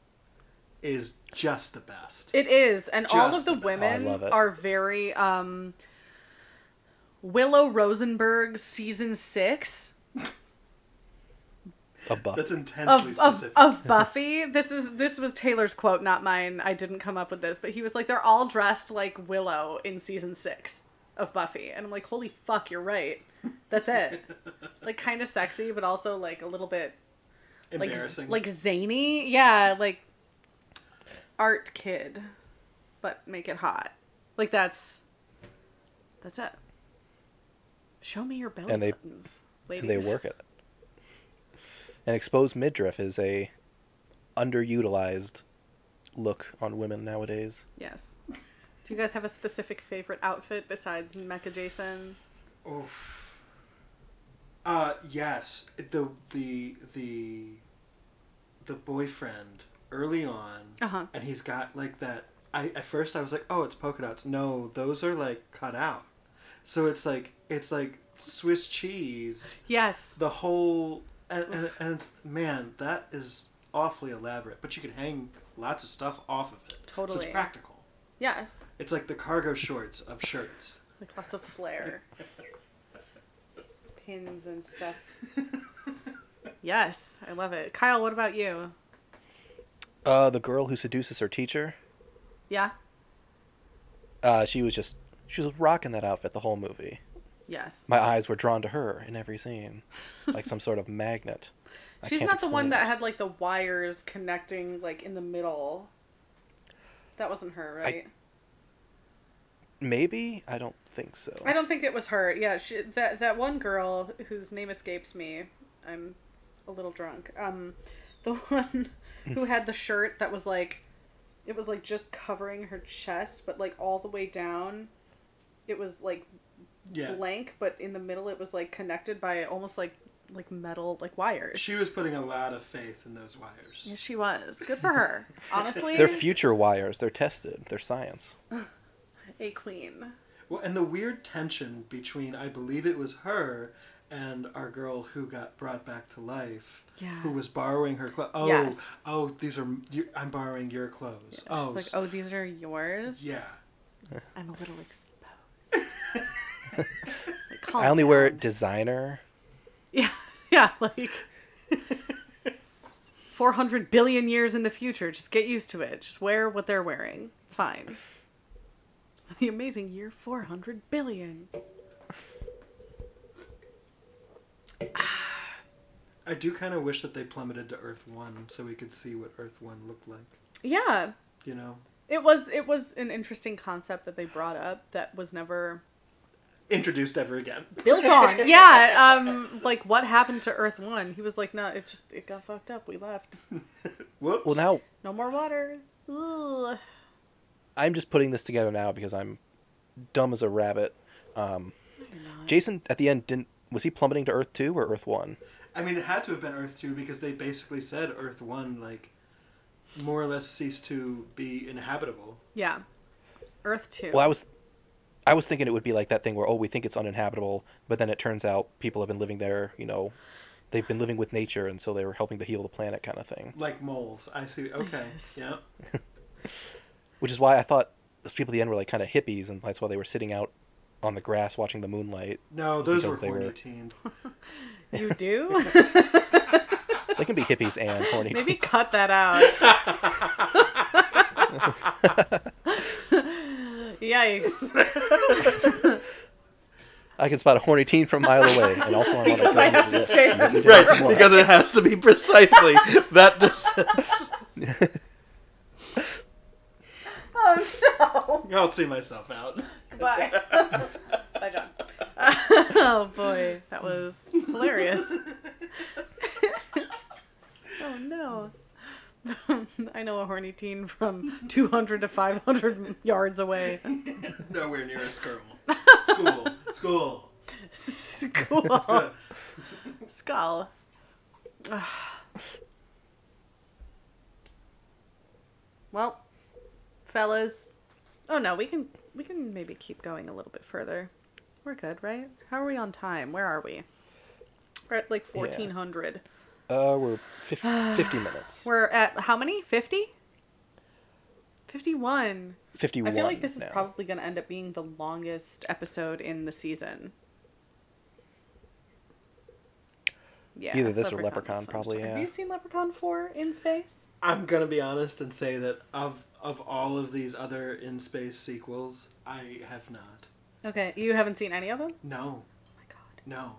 is just the best. It is, and all of the the women I love it. are very um Willow Rosenberg season six A buff. That's intensely of, of, specific. of Buffy. This is this was Taylor's quote, not mine. I didn't come up with this, but he was like, "They're all dressed like Willow in season six of Buffy," and I'm like, "Holy fuck, you're right. That's it. like, kind of sexy, but also like a little bit like Embarrassing. like zany. Yeah, like art kid, but make it hot. Like that's that's it. Show me your belly And they- buttons, and they work at it. An exposed midriff is a underutilized look on women nowadays. Yes. Do you guys have a specific favorite outfit besides Mecha Jason? Oof. Uh yes, the the the the boyfriend early on, Uh-huh. and he's got like that. I at first I was like, oh, it's polka dots. No, those are like cut out. So it's like it's like Swiss cheese. Yes. The whole and and, and it's, man, that is awfully elaborate. But you can hang lots of stuff off of it. Totally. So it's practical. Yes. It's like the cargo shorts of shirts. Like lots of flair. Pins and stuff. Yes, I love it. Kyle, what about you? Uh, the girl who seduces her teacher, Yeah? uh, she was just she was rocking that outfit the whole movie. Yes. My eyes were drawn to her in every scene, like some sort of magnet. I She's can't the one explain that had like the wires connecting like in the middle. That wasn't her, right? Maybe I don't think so. I don't think it was her. Yeah, she, that that one girl whose name escapes me. I'm a little drunk. Um, the one who had the shirt that was like, it was like just covering her chest, but like all the way down, it was like Yeah. blank, but in the middle it was like connected by almost like like metal like wires. She was putting a lot of faith in those wires. Yes, she was. Good for her. Honestly, They're future wires. They're tested. They're science. a queen. Well, and the weird tension between I believe it was her and our girl who got brought back to life, Yeah. who was borrowing her clothes. Oh, Yes. oh, these are I'm borrowing your clothes. oh, She's like, oh, these are yours. yeah. I'm a little exposed. Like, I only wear designer. Yeah, yeah, like 400 billion years in the future. Just get used to it. Just wear what they're wearing. It's fine. It's the amazing year 400 billion. I do kind of wish that they plummeted to Earth One so we could see what Earth One looked like. Yeah, You know, it was it was an interesting concept that they brought up that was never introduced ever again. built on. yeah, um like what happened to Earth 1? He was like, "No, it just it got fucked up. We left. Whoops. Well, now No more water." Ugh. I'm just putting this together now because I'm dumb as a rabbit. Um, Jason at the end didn't was he plummeting to Earth two or Earth one? I mean, it had to have been Earth Two because they basically said Earth One like more or less ceased to be inhabitable. Yeah. Earth 2. Well, I was I was thinking it would be like that thing where oh we think it's uninhabitable, but then it turns out people have been living there. You know, they've been living with nature, and so they were helping to heal the planet, kind of thing. Like moles. I see. Okay. Yes. Yeah. Which is why I thought those people at the end were like kind of hippies, and that's why they were sitting out on the grass watching the moonlight. No, those were they horny were- teens. You do? They can be hippies and horny. Maybe too. cut that out. Yikes. I can spot a horny teen from a mile away, and also I'm Because on I a have to list. stay Maybe up they right, because it has to be precisely that distance. Oh I'll see myself out. no. Bye. Bye, John. oh boy, that was hilarious. oh no. I know a horny teen from 200 to 500 yards away. Nowhere near a school. School. School. School. It's. Skull. well, fellas. Oh no, we can we can maybe keep going a little bit further. We're good, right? How are we on time? Where are we? We're at like Yeah. fourteen hundred. Uh, we're 50, 50 minutes. We're at how many? Fifty? 51. 51. I feel like this is now. probably going to end up being the longest episode in the season. Yeah. Either this or Leprechaun, probably, yeah. Have you seen Leprechaun 4 in space? I'm gonna be honest and say that of of all of these other in space sequels, I have not. Okay, you haven't seen any of them? No, Oh my god. no.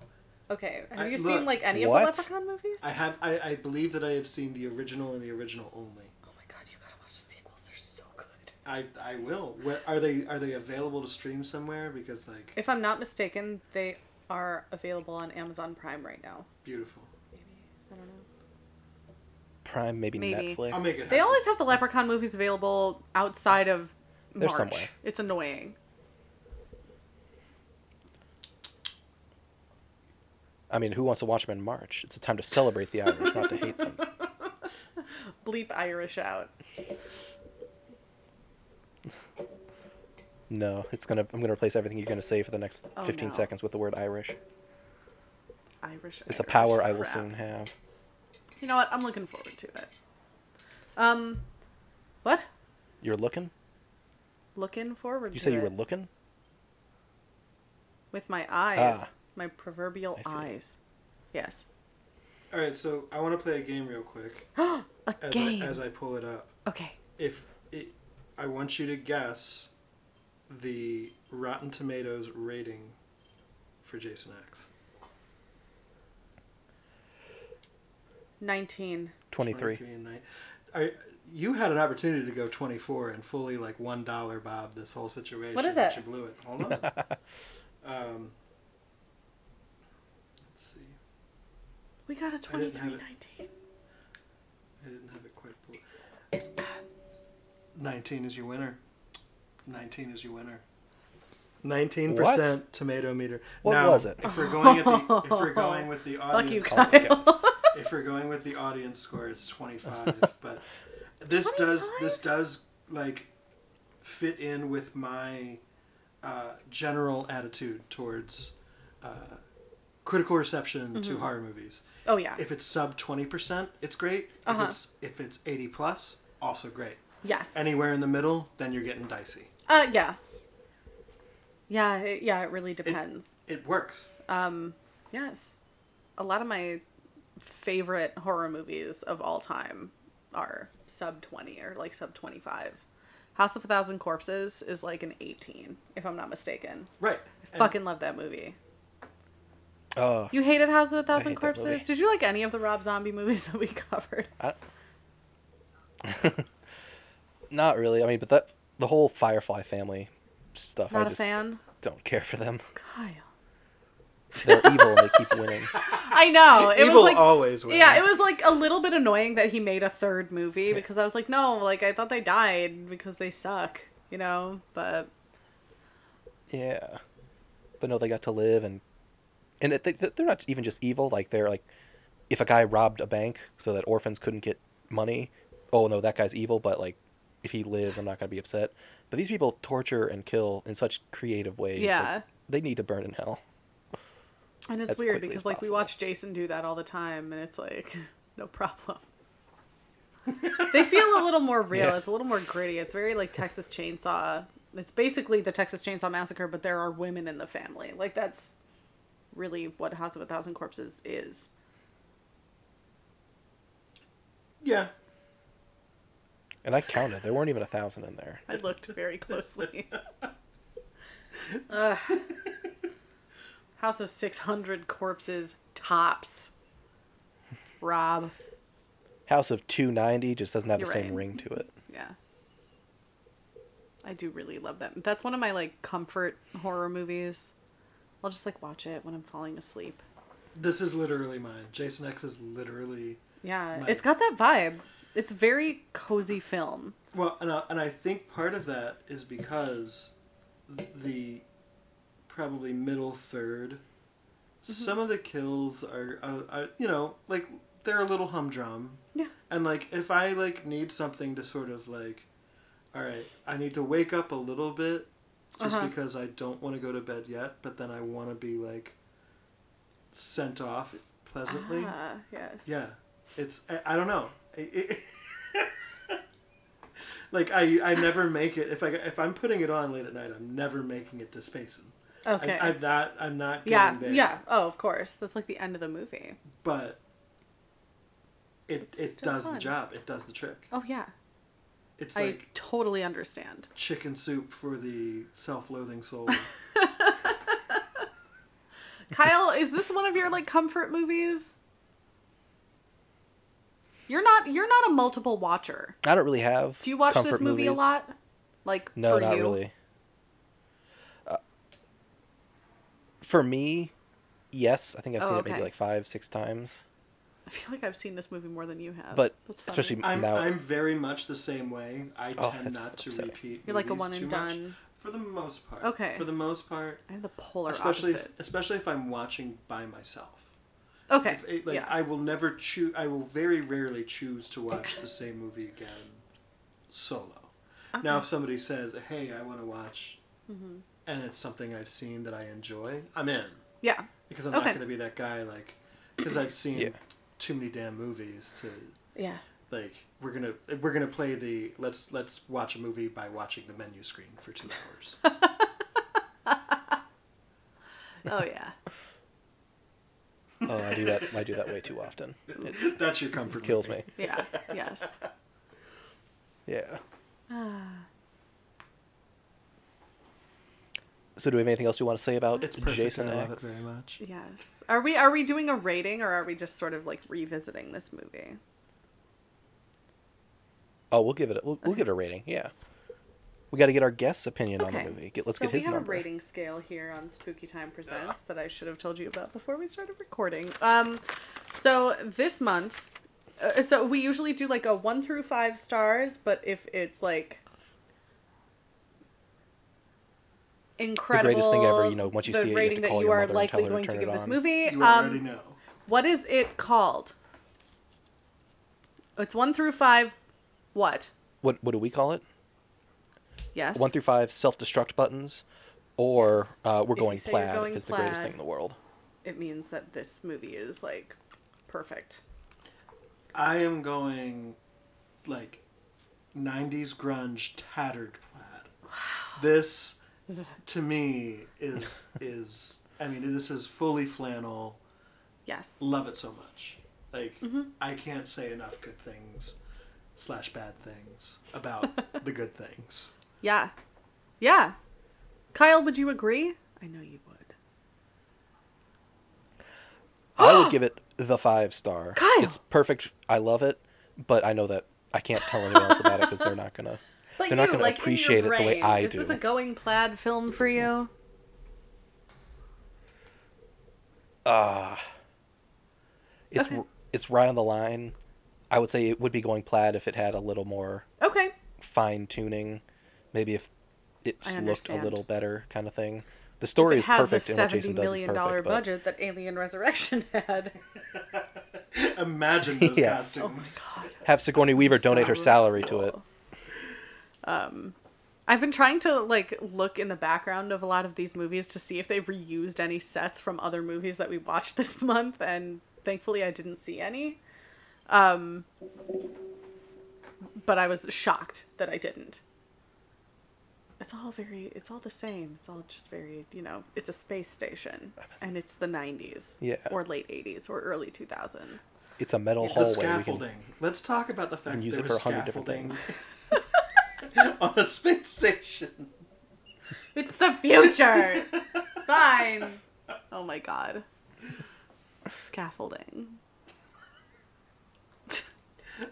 Okay, have I- you look, seen like any what? of the Leprechaun movies? I have. I, I believe that I have seen the original and the original only. Oh my god, you gotta watch the sequels. They're so good. I I will. What are they? Are they available to stream somewhere? Because like If I'm not mistaken, they are available on Amazon Prime right now. beautiful. Maybe I don't know. Prime, maybe, Maybe. Netflix. I'll make it. They always have the Leprechaun movies available outside of They're March. somewhere. It's annoying. I mean, who wants to watch them in March? It's a time to celebrate the Irish, not to hate them. Bleep Irish out. No, it's gonna. I'm gonna replace everything you're gonna say for the next Oh, 15 no. seconds with the word Irish. Irish. It's a Irish power I will crap. soon have. You know what? I'm looking forward to it. Um, what? You're looking? Looking forward. You to say you were looking? with my eyes, Ah. my proverbial eyes. Yes. All right, so I want to play a game real quick A as game. I, as I pull it up. okay. If it, I want you to guess the Rotten Tomatoes rating for Jason X. 19. 23. 23 and nine. I, you had an opportunity to go 24 and fully like one dollar Bob this whole situation. What is it? You blew it. Hold on. um, let's see. We got a didn't 23 have it. 19. I didn't have it quite pulled. 19 is your winner. 19 is your winner. 19% tomato meter. What now, was it? If we're going at the if we're going with the Fuck you, audience Kyle. If we're going with the audience score, it's 25. but this does this does like fit in with my uh, general attitude towards uh, critical reception to horror movies. oh, yeah. If it's sub 20%, it's great. Uh-huh. If it's if it's 80 plus, also great. yes. Anywhere in the middle, then you're getting dicey. uh, yeah. Yeah, it, yeah, it really depends. It works. Um, yes. A lot of my favorite horror movies of all time are sub 20 or like sub 25. House of a Thousand Corpses is like an 18, if I'm not mistaken. Right. And Fucking love that movie. Oh, You hated House of a Thousand Corpses? Did you like any of the Rob Zombie movies that we covered? not really. I mean, but that the whole Firefly family stuff, Not I a just fan. don't care for them. Kyle. They're evil and they keep winning. I know. It Evil was like always wins. Yeah, it was like a little bit annoying that he made a third movie because I was like, no, like I thought they died because they suck, you know. But Yeah, but no, they got to live and and it, they, they're not even just evil. Like they're like, if a guy robbed a bank so that orphans couldn't get money, oh no, that guy's evil. But like, if he lives, I'm not gonna be upset. But these people torture and kill in such creative ways. like, Yeah. they need to burn in hell. And it's As weird because as like we watch Jason do that all the time, and it's like no problem. they feel a little more real. Yeah. It's a little more gritty. It's very like Texas Chainsaw. It's basically the Texas Chainsaw Massacre, but there are women in the family. Like that's really what House of a Thousand Corpses is. Yeah. And I counted. There weren't even a thousand in there. I looked very closely. Ugh. House of 600 Corpses tops. Rob. House of 290 just doesn't have You're the same right. ring to it. Yeah. I do really love that. That's one of my like comfort horror movies. I'll just like watch it when I'm falling asleep. This is literally mine. Jason X is literally Yeah, My- it's got that vibe. It's very cozy film. well, and I, and I think part of that is because the probably middle 3rd some of the kills are, uh, uh, you know, like they're a little humdrum. Yeah. And like if I like need something to sort of like, all right, I need to wake up a little bit, just Uh-huh. because I don't want to go to bed yet, but then I want to be like sent off pleasantly. Ah, yes. Yeah, it's I, I don't know. It- it- like I I never make it if I if I'm putting it on late at night. I'm never making it to Spacing. Okay. I, I'm not. I'm not. Getting yeah, there, yeah. Oh, of course. That's like the end of the movie. But it It's it does fun. the job. It does the trick. Oh yeah, It's I like totally understand. chicken soup for the self-loathing soul. Kyle, is this one of your like comfort movies? You're not. You're not a multiple watcher. I don't really have. Do you watch this comfort movie a lot? Like No, for not you? really. For me, yes. I think I've Oh, seen it maybe like five, six times. I feel like I've seen this movie more than you have. But That's especially I'm now, I'm very much the same way. I Oh, tend not to upsetting. repeat. You're like a movies one too and much, done. for the most part. Okay. For the most part, I have the polar especially opposite. if, especially if I'm watching by myself. Okay. If it, like yeah. I will never choose. I will very rarely choose to watch the same movie again solo. Now, if somebody says, "Hey, I want to watch," Mm-hmm. And it's something I've seen that I enjoy, I'm in yeah. because I'm Okay. not going to be that guy like because I've seen Yeah. too many damn movies to Yeah. like we're gonna we're gonna play the let's let's watch a movie by watching the menu screen for two hours. Oh yeah. oh, I do that. I do that way too often. It That's your comfort. kills movie. me. Yeah. Yes. Yeah. Ah. So, do we have anything else you want to say about It's perfect. Jason I love X? it very much. Yes. Are we are we doing a rating or are we just sort of like revisiting this movie? Oh, we'll give it. A, we'll, we'll give it a rating. Yeah. We got to get our guest's opinion on the movie. Get, let's so get his we have number. a rating scale here on Spooky Time Presents that I should have told you about before we started recording. Um, so this month, uh, so we usually do like a one through five stars, but if it's like incredible, Greatest thing ever, you know, once you the see it, you have rating to that call you your are mother and likely tell her to going to turn give it this on. movie. You um, already know. what is it called? It's one through five. What? What What do we call it? Yes. One through five self destruct buttons, or uh, we're If going plaid going is the greatest thing in the world. It means that this movie is like perfect. I am going like 90s grunge tattered plaid. Wow. This to me is is I mean this is fully flannel. Yes. Love it so much. Like Mm-hmm. I can't say enough good things slash bad things about the good things. Yeah. Yeah. Kyle, would you agree? I know you would. I would give it the five star. Kyle! It's perfect. I love it, but I know that I can't tell anyone else about it because they're not gonna. But They're you, not gonna like, in your appreciate it the way brain, I is do. this a going plaid film for you? Uh, it's Okay. it's right on the line. I would say it would be going plaid if it had a little more Okay. fine tuning. Maybe if it looked a little better, kind of thing. The story is perfect, the and what seventy Jason does is million perfect. dollar but budget that Alien Resurrection had. Imagine those Yes. Oh my costumes. god. have Sigourney Weaver donate her So salary to it. Cool. Um, I've been trying to like look in the background of a lot of these movies to see if they've reused any sets from other movies that we watched this month, and thankfully I didn't see any. Um, but I was shocked that I didn't. It's all very, it's all the same. It's all just very, you know, it's a space station, and it's the '90s, Yeah. or late '80s, or early 2000s. It's a metal The hallway. we scaffolding. can- Let's talk about the fact can use there it was for a hundred different scaffolding on a space station. It's the future. it's fine. Oh my god. Scaffolding.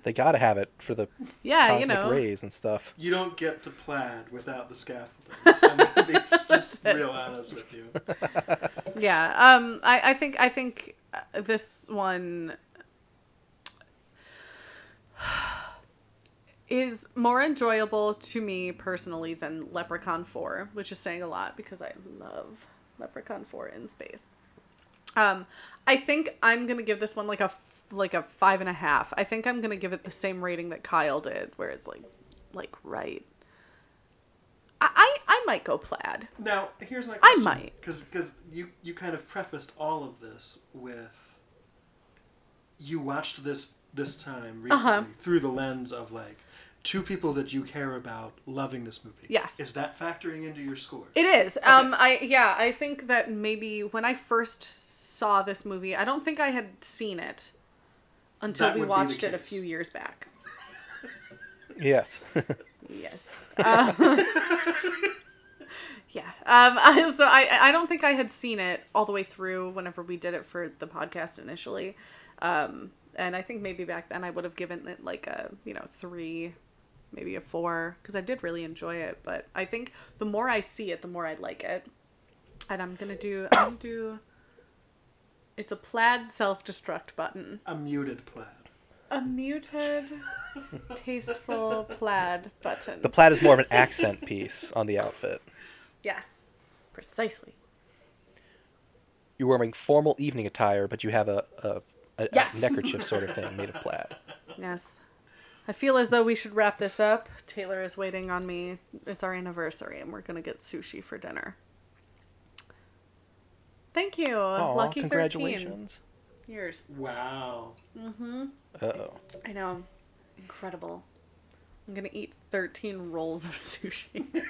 They gotta have it for the Yeah, cosmic you know. rays and stuff. You don't get to plaid without the scaffolding. I'm gonna be just real honest with you. Yeah. Um. I. I think. I think uh, this one is more enjoyable to me personally than Leprechaun Four, which is saying a lot because I love Leprechaun Four in space. Um, I think I'm gonna give this one like a like a five and a half. I think I'm gonna give it the same rating that Kyle did, where it's like, like right. I I, I might go plaid. Now, here's my I question. might. Because you, you kind of prefaced all of this with you watched this this time recently Uh-huh. through the lens of like two people that you care about loving this movie. Yes. Is that factoring into your score? It is. Um, I yeah, I think that maybe when I first saw this movie, I don't think I had seen it until That we would be the watched it a few years back. Yes. Yes. Um, yeah. Um, I, so I I don't think I had seen it all the way through whenever we did it for the podcast initially. Um, and I think maybe back then I would have given it like a you know three, maybe a four because I did really enjoy it. But I think the more I see it, the more I like it. And I'm gonna do I'm gonna do. It's a plaid self destruct button. A muted plaid. A muted, tasteful plaid button. the plaid is more of an accent piece on the outfit. Yes, precisely. You're wearing formal evening attire, but you have a, a, a, Yes. a neckerchief sort of thing made of plaid. Yes. I feel as though we should wrap this up. Taylor is waiting on me. It's our anniversary, and we're gonna get sushi for dinner. Thank you. Aw, Lucky 13 congratulations. years. Wow. Uh-oh. I know. Incredible. I'm gonna eat 13 rolls of sushi to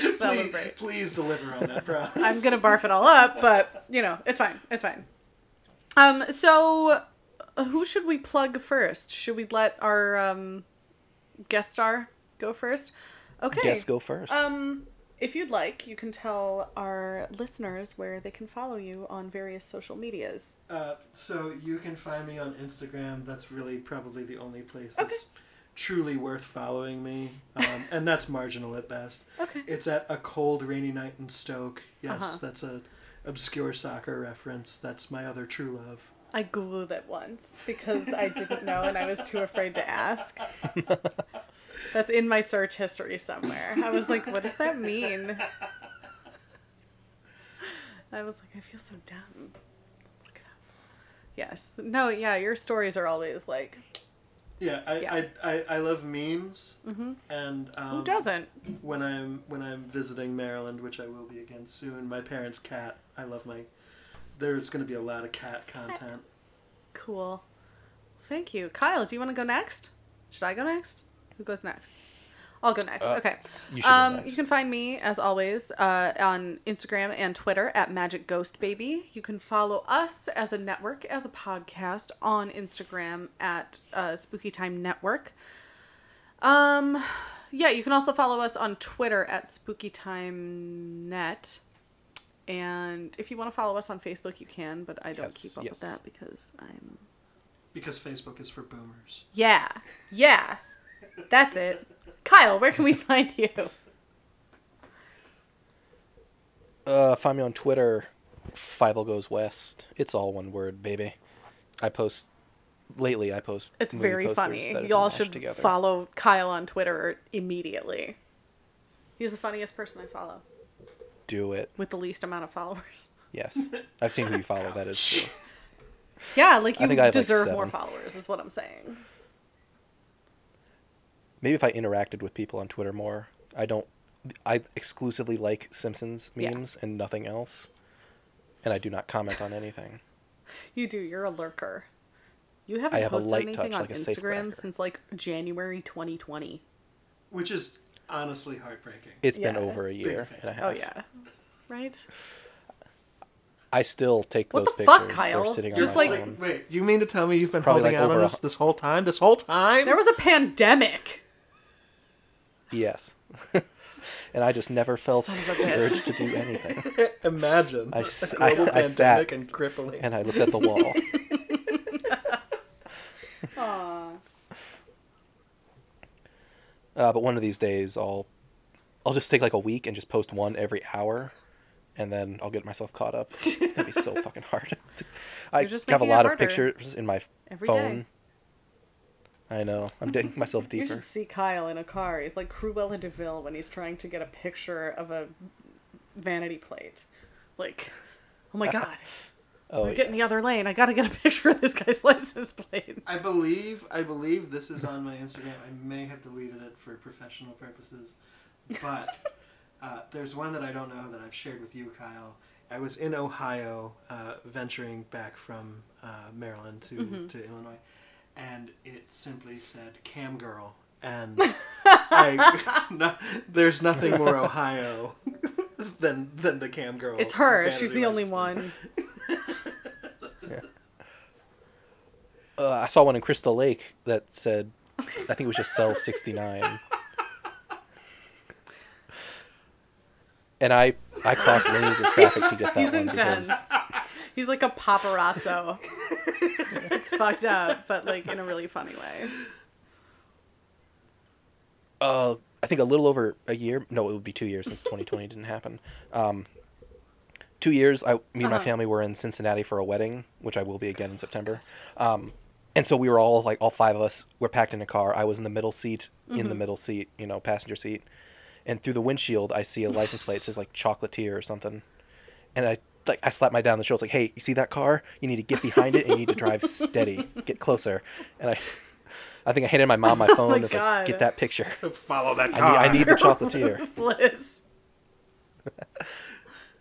Please, celebrate. please deliver on that promise. I'm gonna barf it all up, but you know, it's fine. It's fine. Um, so who should we plug first? Should we let our um guest star go first? Okay. Guess go first. Um, if you'd like, you can tell our listeners where they can follow you on various social medias. Uh, so you can find me on Instagram. That's really probably the only place that's truly worth following me, um, and that's marginal at best. Okay. It's at a cold, rainy night in Stoke. Yes, Uh-huh. that's a obscure soccer reference. That's my other true love. I googled it once because I didn't know and I was too afraid to ask. That's in my search history somewhere. I was like, what does that mean? I was like, I feel so dumb. Look it up. Yes. No, yeah, your stories are always like, Yeah, I Yeah. I, I, I love memes, Mhm. and um, who doesn't? when I'm when I'm visiting Maryland, which I will be again soon. My parents' cat. I love my. There's going to be a lot of cat content. Cool. Thank you. Kyle, do you want to go next? Should I go next? Who goes next? I'll go next. Uh, okay. you should go um, next. You can find me, as always, uh, on Instagram and Twitter at Magic Ghost Baby. You can follow us as a network, as a podcast, on Instagram at uh, Spooky Time Network. Um, yeah, you can also follow us on Twitter at Spooky Time Net. And if you want to follow us on Facebook, you can, but I don't Yes, keep up yes. with that because I'm Because Facebook is for boomers. yeah. Yeah. That's it. Kyle, where can we find you? Uh, find me on Twitter. Five goes west. It's all one word, baby. I post lately. I post. It's movie very funny. that have been Y'all should together. follow Kyle on Twitter immediately. He's the funniest person I follow Do it. with the least amount of followers. Yes, I've seen who you follow. That is true. Yeah, like I you think I have, like, deserve more followers, is what I'm saying. Maybe if I interacted with people on Twitter more. I don't. I exclusively like Simpsons Yeah. memes and nothing else, and I do not comment on anything. You do. You're a lurker. You haven't have a posted light anything touch on like Instagram since like January 2020. Which is honestly heartbreaking. It's been over a year and a oh, half. Oh yeah. Right? I still take What those the fuck, pictures. Kyle? They're sitting Just on my like- phone. Wait, you mean to tell me you've been Probably holding like out on over a us this whole time? This whole time? There was a pandemic. Yes. and I just never felt Son of a the urge to do anything. Imagine I a s- global I- I sat and crippling. And I looked at the wall. Aw. Uh, but one of these days, I'll I'll just take like a week and just post one every hour, and then I'll get myself caught up. It's gonna be so fucking hard. I just have a lot of pictures in my phone. day. I know. I'm digging myself deeper. You should see Kyle in a car. He's like Cruella de Vil when he's trying to get a picture of a vanity plate. Like, oh my god, Oh, I'm getting the other lane. I gotta get a picture of this guy's license plate. I believe I believe this is on my Instagram. I may have deleted it for professional purposes, but uh, there's one that I don't know that I've shared with you, Kyle. I was in Ohio, uh, venturing back from uh, Maryland to, to Illinois, and it simply said "Cam Girl" and I, no, there's nothing more Ohio than than the cam girl. It's her. She's the only license thing. one. Uh, I saw one in Crystal Lake that said, I think it was just cell 69. And I I crossed lanes of traffic to get that He's one intense. because He's like a paparazzo. it's fucked up, but like in a really funny way. uh, I think a little over a year. No, it would be two years since 2020 didn't happen. Um, two years. I, me and my Uh-huh. family were in Cincinnati for a wedding, which I will be again in September. Um, and so we were all like all five of us were packed in a car. I was in the middle seat, in Mm-hmm. the middle seat, you know, passenger seat, and through the windshield I see a license plate. It says like chocolatier or something, and I like I slapped my dad on the shoulder. I was like, "Hey, you see that car? You need to get behind it and you need to drive steady, get closer." And I, I think I handed my mom my phone. my and was like, "Get that picture." Follow that I car. need, I need the chocolatier. Liz.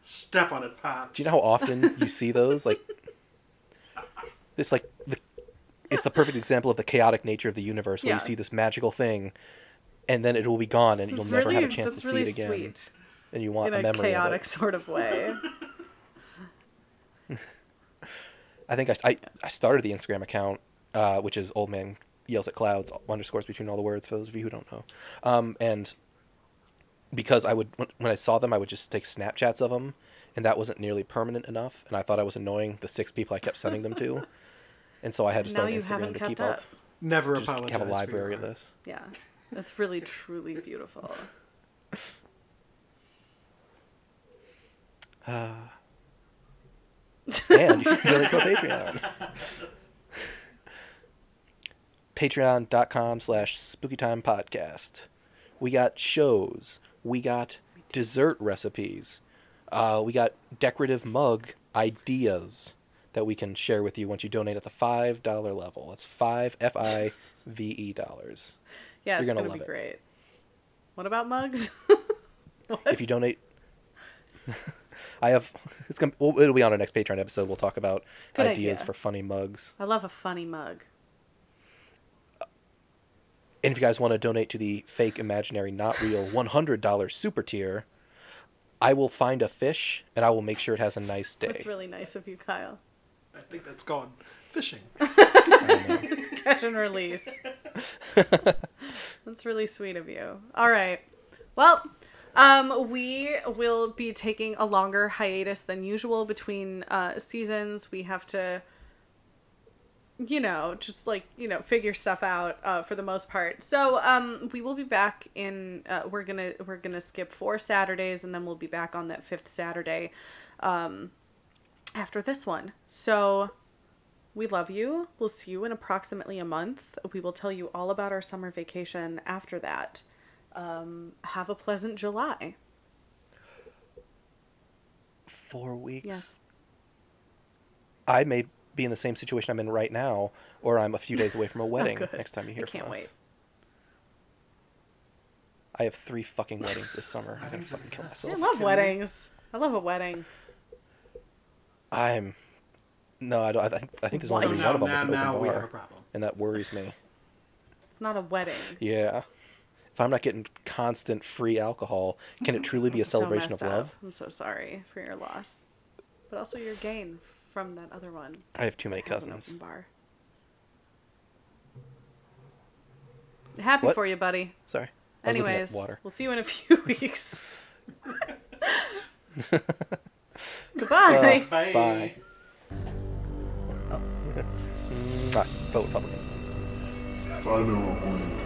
Step on it, pops. Do you know how often you see those? Like, this like the, it's the perfect example of the chaotic nature of the universe, where Yeah. you see this magical thing, and then it will be gone, and you'll never have a chance to see really it again, Sweet. and you want In a a memory chaotic of sort of way. I think I, I, I started the Instagram account, uh, which is old man yells at clouds underscores between all the words for those of you who don't know, um, and because I would when I saw them, I would just take Snapchats of them, and that wasn't nearly permanent enough, and I thought I was annoying the six people I kept sending them to, and so I had to now start you Instagram to keep up. up. Never Just apologize. have a library of this. Yeah. That's really, truly beautiful. and you can donate to our Patreon. Patreon.com slash spookytime podcast. We got shows. We got dessert recipes. Uh, we got decorative mug ideas that we can share with you once you donate at the $5 level. That's 5 F I V E dollars. Yeah, You're it's gonna gonna, love be it. great. What about mugs? what? If you donate I have it's gonna well, it'll be on our next Patreon episode. We'll talk about Good ideas idea. for funny mugs. I love a funny mug. And if you guys want to donate to the fake, imaginary, not real $100 super tier, I will find a fish and I will make sure it has a nice day. That's really nice of you, Kyle. I think that's gone fishing. Catch and release. That's really sweet of you. All right. Well, um, we will be taking a longer hiatus than usual between uh, seasons. We have to, you know, just like you know, figure stuff out uh, for the most part. So, um, we will be back in. Uh, we're gonna we're gonna skip four Saturdays, and then we'll be back on that fifth Saturday, um, after this one. So. We love you. We'll see you in approximately a month. We will tell you all about our summer vacation after that. Um, have a pleasant July. Four weeks. Yes. I may be in the same situation I'm in right now, or I'm a few days away from a wedding Oh, next time you I hear can't from us. wait. I have three fucking weddings this summer. I'm gonna fucking kill myself. I love weddings. I love a wedding. I'm. No, I don't. I, think I think there's What? only now, one of them now, with an now open we bar, have a problem. and that worries me. It's not a wedding. Yeah. If I'm not getting constant free alcohol, can it truly be a It's so celebration of love? up. I'm so sorry for your loss, but also your gain from that other one. I have too many that an cousins. open bar. Happy What? for you, buddy. Sorry. I was looking at Anyways, water. we'll see you in a few weeks. Goodbye. Bye. Bye. Mwah. Vote Republican. Final